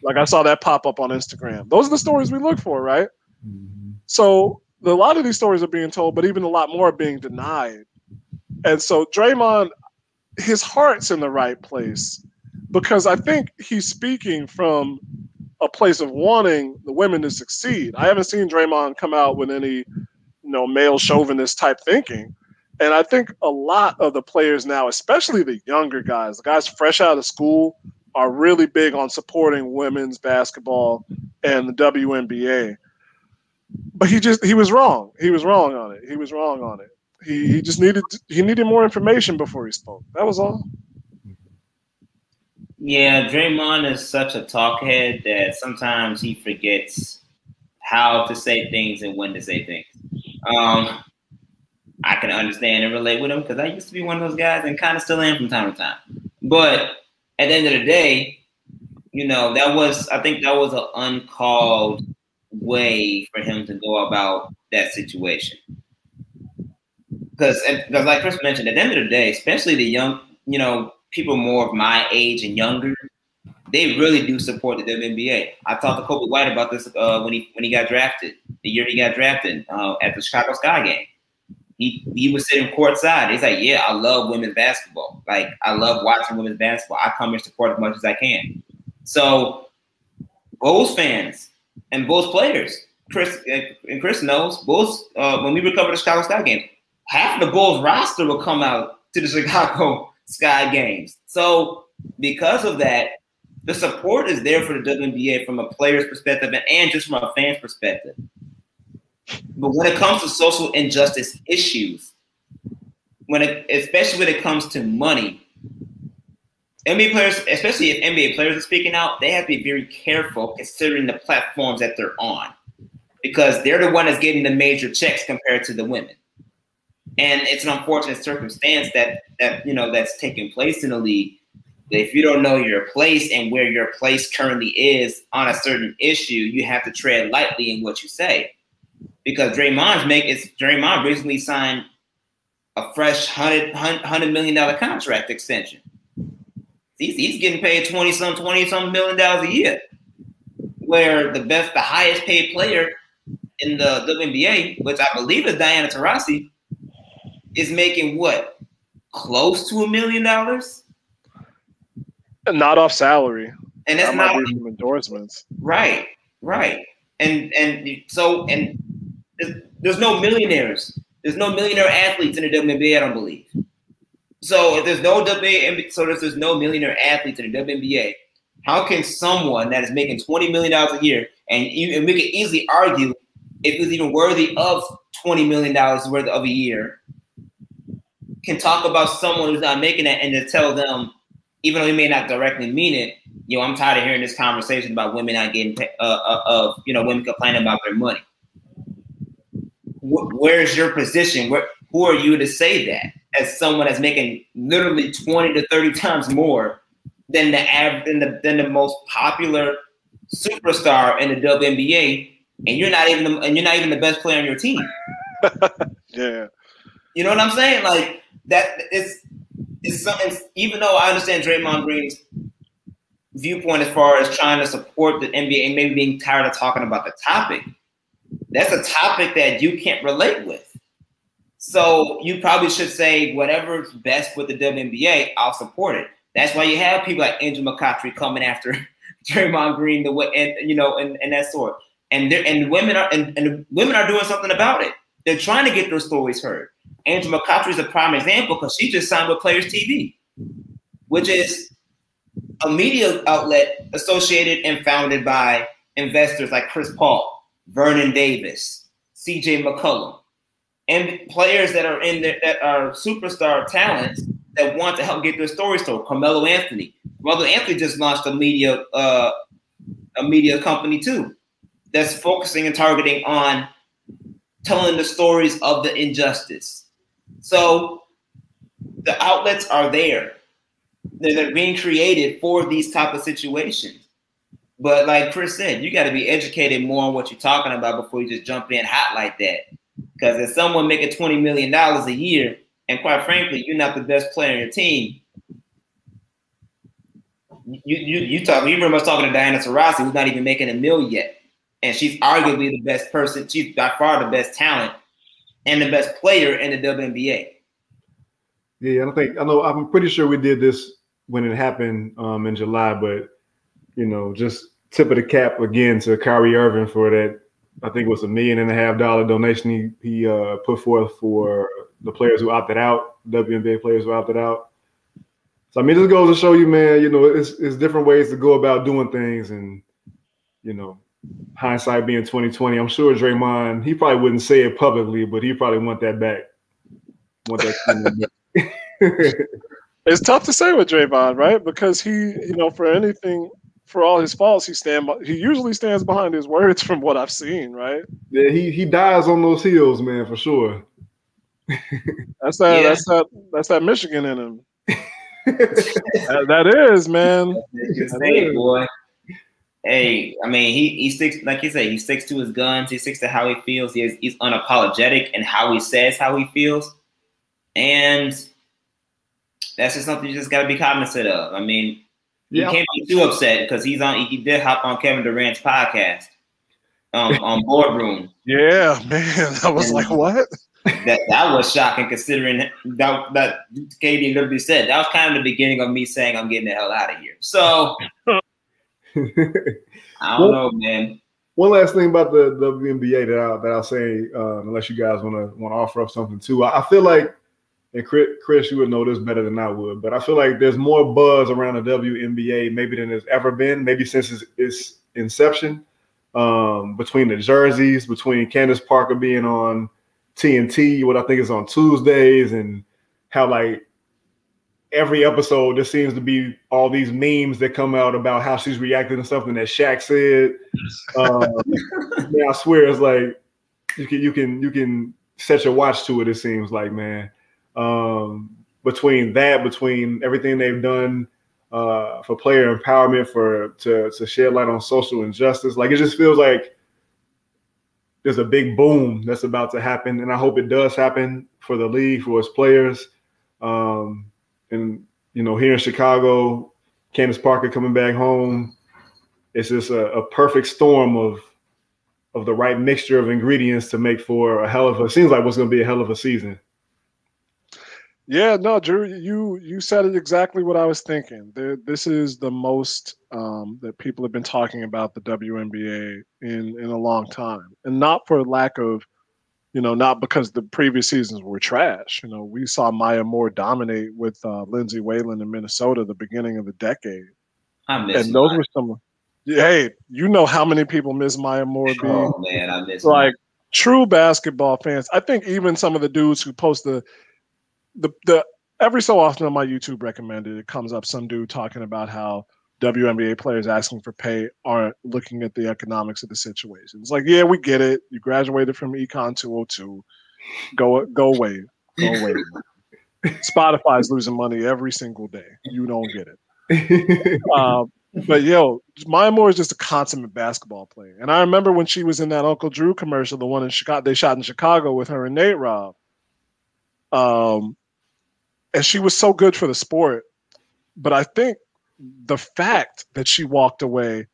Like I saw that pop up on Instagram. Those are the stories we look for, right? Mm-hmm. So a lot of these stories are being told, but even a lot more are being denied. And so Draymond, his heart's in the right place because I think he's speaking from a place of wanting the women to succeed. I haven't seen Draymond come out with any, you know, male chauvinist type thinking. And I think a lot of the players now, especially the younger guys, the guys fresh out of school, are really big on supporting women's basketball and the WNBA. But he just he was wrong. He was wrong on it. He was wrong on it. He he just needed he needed more information before he spoke. That was all. Yeah, Draymond is such a talkhead that sometimes he forgets how to say things and when to say things. Um, I can understand and relate with him because I used to be one of those guys and kind of still am from time to time. But at the end of the day, you know, that was I think that was an uncalled way for him to go about that situation. Because, because like Chris mentioned, at the end of the day, especially the young, you know, people more of my age and younger, they really do support the WNBA. I talked to Coby White about this uh, when he when he got drafted, the year he got drafted uh, at the Chicago Sky game. He he was sitting courtside. He's like, "Yeah, I love women's basketball. Like, I love watching women's basketball. I come and support as much as I can." So, Bulls fans and Bulls players, Chris and Chris knows Bulls. Uh, when we recovered the Chicago Sky game, half the Bulls roster will come out to the Chicago Sky games. So, because of that, the support is there for the WNBA from a player's perspective and just from a fan's perspective. But when it comes to social injustice issues, when it, especially when it comes to money, NBA players, especially if NBA players are speaking out, they have to be very careful considering the platforms that they're on, because they're the one that's getting the major checks compared to the women. And it's an unfortunate circumstance that that you know that's taking place in the league. If you don't know your place and where your place currently is on a certain issue, you have to tread lightly in what you say because Draymond's make it's Draymond recently signed a fresh hundred hundred million dollar contract extension. He's, he's getting paid 20 some 20 some million dollars a year. Where the best, the highest paid player in the WNBA, which I believe is Diana Taurasi, is making what? Close to a million dollars? Not off salary. And that's not, not endorsements. Right, right. And and so and there's, there's no millionaires. There's no millionaire athletes in the WNBA. I don't believe. So if there's no WNBA, so if there's no millionaire athletes in the WNBA, how can someone that is making twenty million dollars a year, and, you, and we can easily argue if it's even worthy of twenty million dollars worth of a year, can talk about someone who's not making that and to tell them, even though he may not directly mean it, you know, I'm tired of hearing this conversation about women not getting, uh, uh, of you know, women complaining about their money where's your position? Where, who are you to say that as someone that's making literally 20 to 30 times more than the av- than the, than the most popular superstar in the WNBA, and you're not even the, and you're not even the best player on your team. yeah, you know what I'm saying? Like that. It's it's something. Even though I understand Draymond Green's viewpoint as far as trying to support the NBA and maybe being tired of talking about the topic that's a topic that you can't relate with. So you probably should say whatever's best with the WNBA, I'll support it. That's why you have people like Angel McCoughtry coming after Draymond Green, the way and you know, and, and that sort. And and women are and, and women are doing something about it. They're trying to get their stories heard. Angel McCoughtry is a prime example because she just signed with Players TV, which is a media outlet associated and founded by investors like Chris Paul, Vernon Davis, CJ McCollum, and players that are in there that are superstar talents that want to help get their stories told. Carmelo Anthony. Carmelo Anthony just launched a media uh, a media company too. that's focusing and targeting on telling the stories of the injustice. So the outlets are there. They're, they're being created for these type of situations. But like Chris said, you got to be educated more on what you're talking about before you just jump in hot like that. Because if someone making $20 million a year, and quite frankly, you're not the best player in your team, you you you talk. You remember talking to Diana Taurasi, who's not even making a mill yet, and she's arguably the best person. She's by far the best talent and the best player in the WNBA. Yeah, I don't think I know. I'm pretty sure we did this when it happened um, in July, but you know, just tip of the cap again to Kyrie Irving for that. I think it was a million and a half dollar donation he he uh, put forth for the players who opted out, WNBA players who opted out. So I mean, this goes to show you, man. You know, it's it's different ways to go about doing things, and you know, hindsight being twenty twenty. I'm sure Draymond, he probably wouldn't say it publicly, but he probably want that back. Want that. it's tough to say with Draymond, right? Because he, you know, for anything, for all his faults, he stand. He usually stands behind his words, from what I've seen, right? Yeah, he he dies on those heels, man, for sure. that's that. Yeah. That's that. That's that Michigan in him that, that is, man. Say, boy. Hey, I mean, he he sticks like you say, he sticks to his guns. He sticks to how he feels. He is, he's unapologetic in how he says how he feels, and that's just something you just got to be cognizant of. I mean, you can't be too upset because he's on. He did hop on Kevin Durant's podcast um, on Boardroom. Yeah, man, I was and, like, what? that that was shocking considering that that KD literally said that was kind of the beginning of me saying I'm getting the hell out of here. So I don't well, know, man. One last thing about the WNBA that I'll, that I'll say, uh, unless you guys want to want to offer up something too, I, I feel like, and Chris, Chris, you would know this better than I would, but I feel like there's more buzz around the WNBA maybe than there's ever been, maybe since its, its inception. Um, between the jerseys, between Candace Parker being on TNT, what I think is on Tuesdays, and how like every episode there seems to be all these memes that come out about how she's reacting to something that Shaq said. Um, I swear it's like you can you can you can set your watch to it. It seems like man. Um, between that, between everything they've done uh, for player empowerment, for to to shed light on social injustice, like it just feels like there's a big boom that's about to happen, and I hope it does happen for the league for its players. Um, and you know, here in Chicago, Candace Parker coming back home, it's just a, a, perfect storm of of the right mixture of ingredients to make for a hell of a seems like what's going to be a hell of a season. Yeah, no, Drew, you you said it exactly what I was thinking. this is the most um, that people have been talking about the WNBA in in a long time, and not for lack of, you know, not because the previous seasons were trash. You know, we saw Maya Moore dominate with uh, Lindsay Whalen in Minnesota the beginning of the decade. I miss and those were some. Hey, you know how many people miss Maya Moore? Oh man, I miss like true basketball fans. I think even some of the dudes who post the the the every so often on my YouTube recommended, it comes up some dude talking about how WNBA players asking for pay aren't looking at the economics of the situation. It's like, yeah, we get it. You graduated from Econ 202. Go go away. Go away. Spotify's losing money every single day. You don't get it. um, but yo, Maya Moore is just a consummate basketball player. And I remember when she was in that Uncle Drew commercial, the one in Chicago, they shot in Chicago with her and Nate Robb. Um, and she was so good for the sport. But I think the fact that she walked away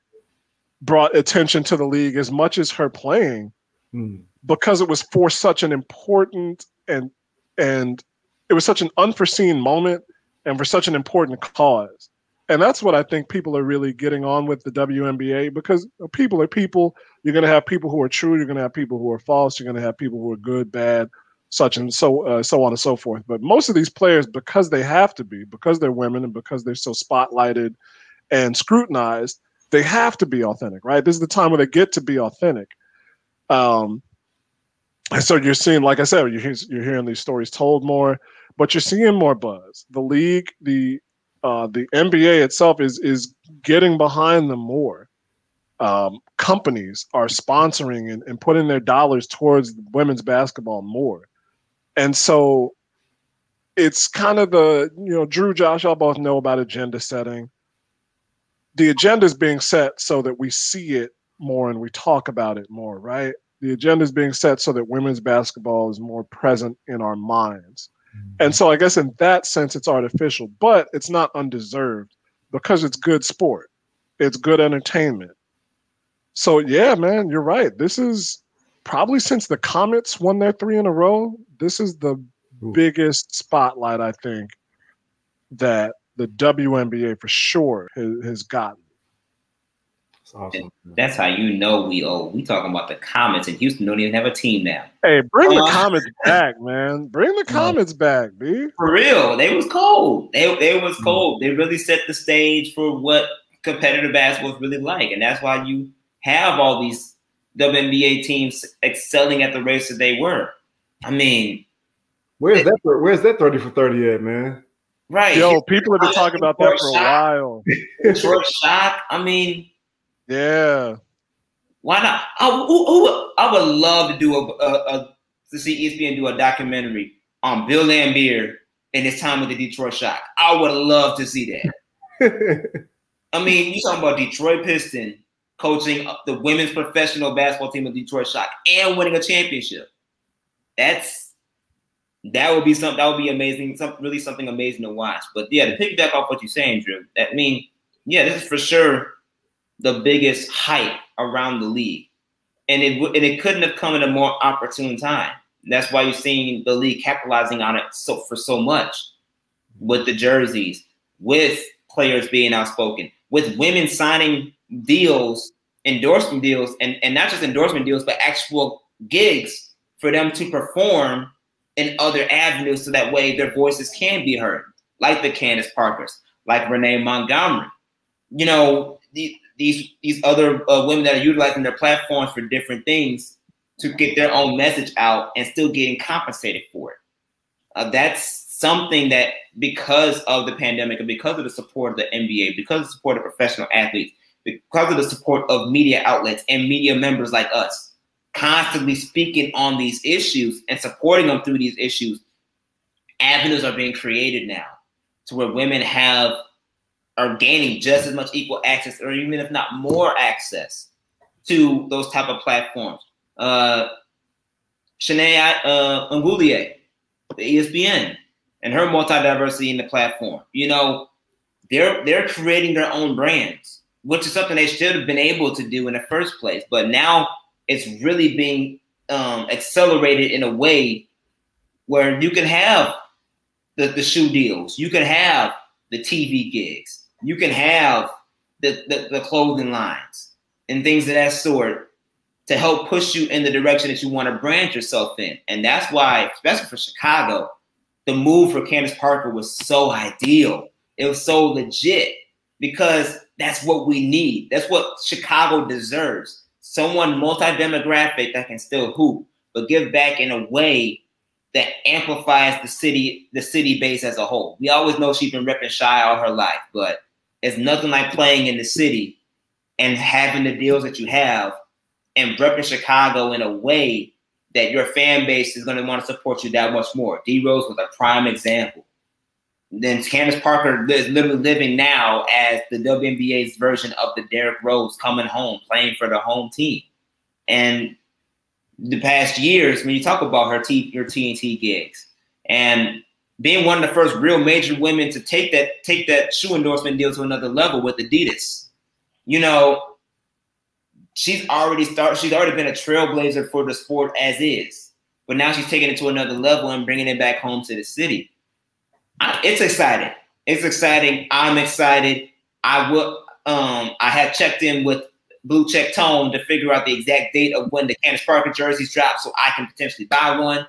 brought attention to the league as much as her playing mm. because it was for such an important and and it was such an unforeseen moment and for such an important cause. And that's what I think people are really getting on with the WNBA because people are people. You're going to have people who are true. You're going to have people who are false. You're going to have people who are good, bad, such and so uh, so on and so forth. But most of these players, because they have to be, because they're women, and because they're so spotlighted and scrutinized, they have to be authentic, right? This is the time where they get to be authentic. Um, and so you're seeing, like I said, you're, you're hearing these stories told more, but you're seeing more buzz. The league, the uh, the NBA itself is is getting behind them more. um, companies are sponsoring and, and putting their dollars towards women's basketball more. And so it's kind of the, you know, Drew, Josh, y'all both know about agenda setting. The agenda is being set so that we see it more and we talk about it more, right? The agenda is being set so that women's basketball is more present in our minds. Mm-hmm. And so I guess in that sense, it's artificial, but it's not undeserved because it's good sport. It's good entertainment. So yeah, man, you're right. This is probably since the Comets won their three in a row. This is the Ooh. biggest spotlight I think that the WNBA for sure has, has gotten. Awesome. That's how you know we owe. We talking about the Comets and Houston don't even have a team now. Hey, bring uh, the Comets back, man. Bring the Comets back, B. For real, they was cold. They they was mm. cold. They really set the stage for what competitive basketball is really like, and that's why you have all these WNBA teams excelling at the race that they were. I mean, where's that? Where's that thirty for thirty at, man? Right. Yo, people have been talking about that for a while. Short shot. I mean yeah. Why not? I, who, who, I would love to do a, a, a, to see ESPN do a documentary on Bill Laimbeer and his time with the Detroit Shock. I would love to see that. I mean, you talking about Detroit Piston coaching the women's professional basketball team of Detroit Shock and winning a championship. That's that would be something that would be amazing, something really something amazing to watch. But yeah, to piggyback off what you're saying, Drew, that mean, yeah, this is for sure the biggest hype around the league. And it, and it couldn't have come at a more opportune time. That's why you're seeing the league capitalizing on it so for so much with the jerseys, with players being outspoken, with women signing deals, endorsement deals, and, and not just endorsement deals, but actual gigs for them to perform in other avenues so that way their voices can be heard, like the Candace Parkers, like Renee Montgomery. You know, the, these these other uh, women that are utilizing their platforms for different things to get their own message out and still getting compensated for it. Uh, that's something that because of the pandemic and because of the support of the NBA, because of the support of professional athletes, because of the support of media outlets and media members like us, constantly speaking on these issues and supporting them through these issues, avenues are being created now to where women have are gaining just as much equal access, or even if not more access to those type of platforms. Uh, Chiney uh, Ogwumike, the ESPN, and her multi-diversity in the platform. You know, they're they're creating their own brands, which is something they should have been able to do in the first place. But now it's really being um, accelerated in a way where you can have the, the shoe deals, you can have the TV gigs, you can have the, the, the clothing lines and things of that sort to help push you in the direction that you want to brand yourself in. And that's why, especially for Chicago, the move for Candace Parker was so ideal. It was so legit because that's what we need. That's what Chicago deserves. Someone multi-demographic that can still hoop, but give back in a way that amplifies the city, the city base as a whole. We always know she's been repping Chi all her life, but it's nothing like playing in the city and having the deals that you have and repping Chicago in a way that your fan base is going to want to support you that much more. D Rose was a prime example. Then Candace Parker is literally living now as the WNBA's version of the Derrick Rose coming home, playing for the home team. And the past years, when you talk about her T, your TNT gigs, and being one of the first real major women to take that take that shoe endorsement deal to another level with Adidas. You know, she's already started. She's already been a trailblazer for the sport as is, but now she's taking it to another level and bringing it back home to the city. I, it's exciting. It's exciting. I'm excited. I will. Um, I have checked in with Blue Check Tone to figure out the exact date of when the Candace Parker jerseys drop, so I can potentially buy one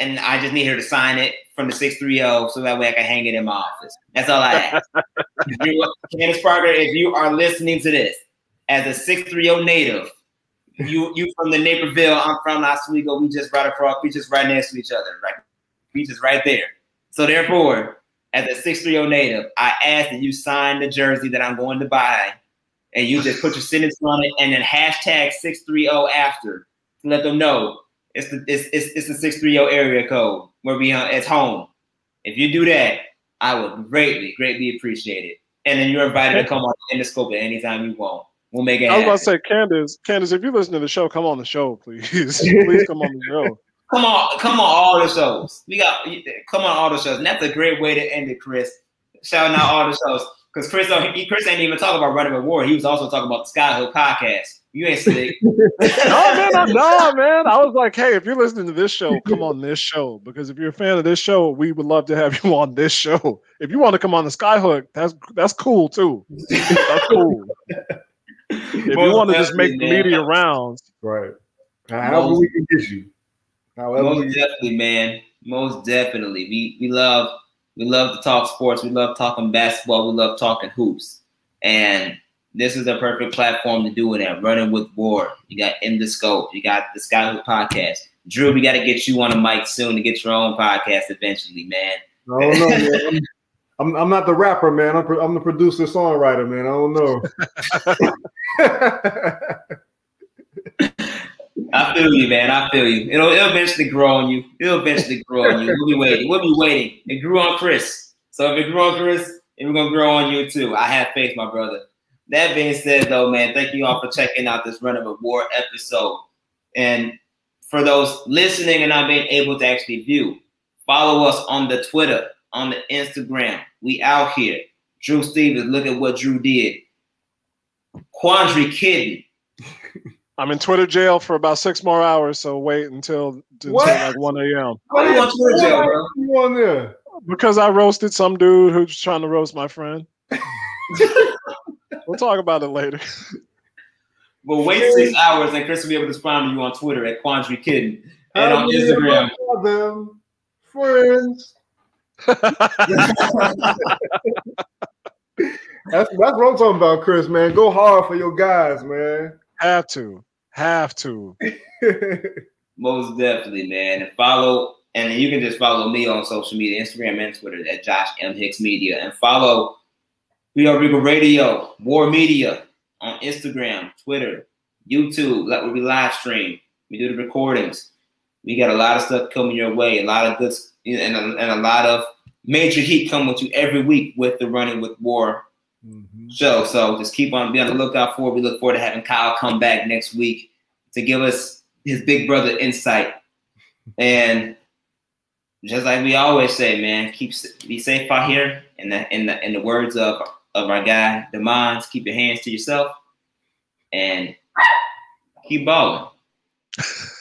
and I just need her to sign it from the 630 so that way I can hang it in my office. That's all I ask. Candace Parker, if you are listening to this as a 630 native, you you from the Naperville, I'm from Oswego, we just right across, we just right next to each other, right? We just right there. So therefore, as a 630 native, I ask that you sign the jersey that I'm going to buy and you just put your sentence on it, and then hashtag six three zero after to let them know it's the it's it's, it's the six three zero area code where we uh, it's home. If you do that, I would greatly greatly appreciate it. And then you're invited to come on in the scope at any time you want. We'll make it. I was happen. about to say, Candace, Candace, if you listen to the show, come on the show, please. please come on the show. Come on, come on, all the shows. We got come on all the shows, and that's a great way to end it, Chris. Shouting out all the shows because Chris, he, Chris ain't even talking about running with war. He was also talking about the Skyhook podcast. You ain't slick. no man, I'm, no man. I was like, hey, if you're listening to this show, come on this show because if you're a fan of this show, we would love to have you on this show. If you want to come on the Skyhook, that's that's cool too. That's cool. if you want to just make man. media rounds, Right. However we can get you. However Most definitely, man. Most definitely. We we love we love to talk sports. We love talking basketball. We love talking hoops. And this is the perfect platform to do it at. Running with War. You got In the Scope. You got the Skyhook podcast. Drew, we got to get you on a mic soon to get your own podcast eventually, man. I don't know, man. I'm, I'm, I'm not the rapper, man. I'm, pro- I'm the producer songwriter, man. I don't know. I feel you, man. I feel you. It'll, it'll eventually grow on you. It'll eventually grow on you. We'll be waiting. We'll be waiting. It grew on Chris. So if it grew on Chris, it's gonna grow on you too. I have faith, my brother. That being said, though, man, thank you all for checking out this Run of a War episode. And for those listening and not being able to actually view, follow us on the Twitter, on the Instagram. We out here. Drew Stevens, look at what Drew did. Quandary Kitten. I'm in Twitter jail for about six more hours. So wait until, until What? like 1 a.m. Why you on Twitter jail, bro? You on there? because I roasted some dude who's trying to roast my friend. we'll talk about it later. Well, wait six hours and Chris will be able to respond to you on Twitter at Quandary Kitten and on How many Instagram. of them friends. That's that's what I'm talking about, Chris. Man, go hard for your guys, man. have to, have to. Most definitely, man. And follow, and you can just follow me on social media, Instagram and Twitter at Josh M Hicks Media, and follow Are Regal Radio, War Media on Instagram, Twitter, YouTube. That will be live stream, we do the recordings. We got a lot of stuff coming your way, a lot of good, and a, and a lot of major heat coming with you every week with the Running with War Mhm. show. So just keep on be on the lookout for. it. We look forward to having Kyle come back next week to give us his big brother insight. And just like we always say, man, keep be safe out here. In the in the in the words of of our guy Demons, keep your hands to yourself and keep balling.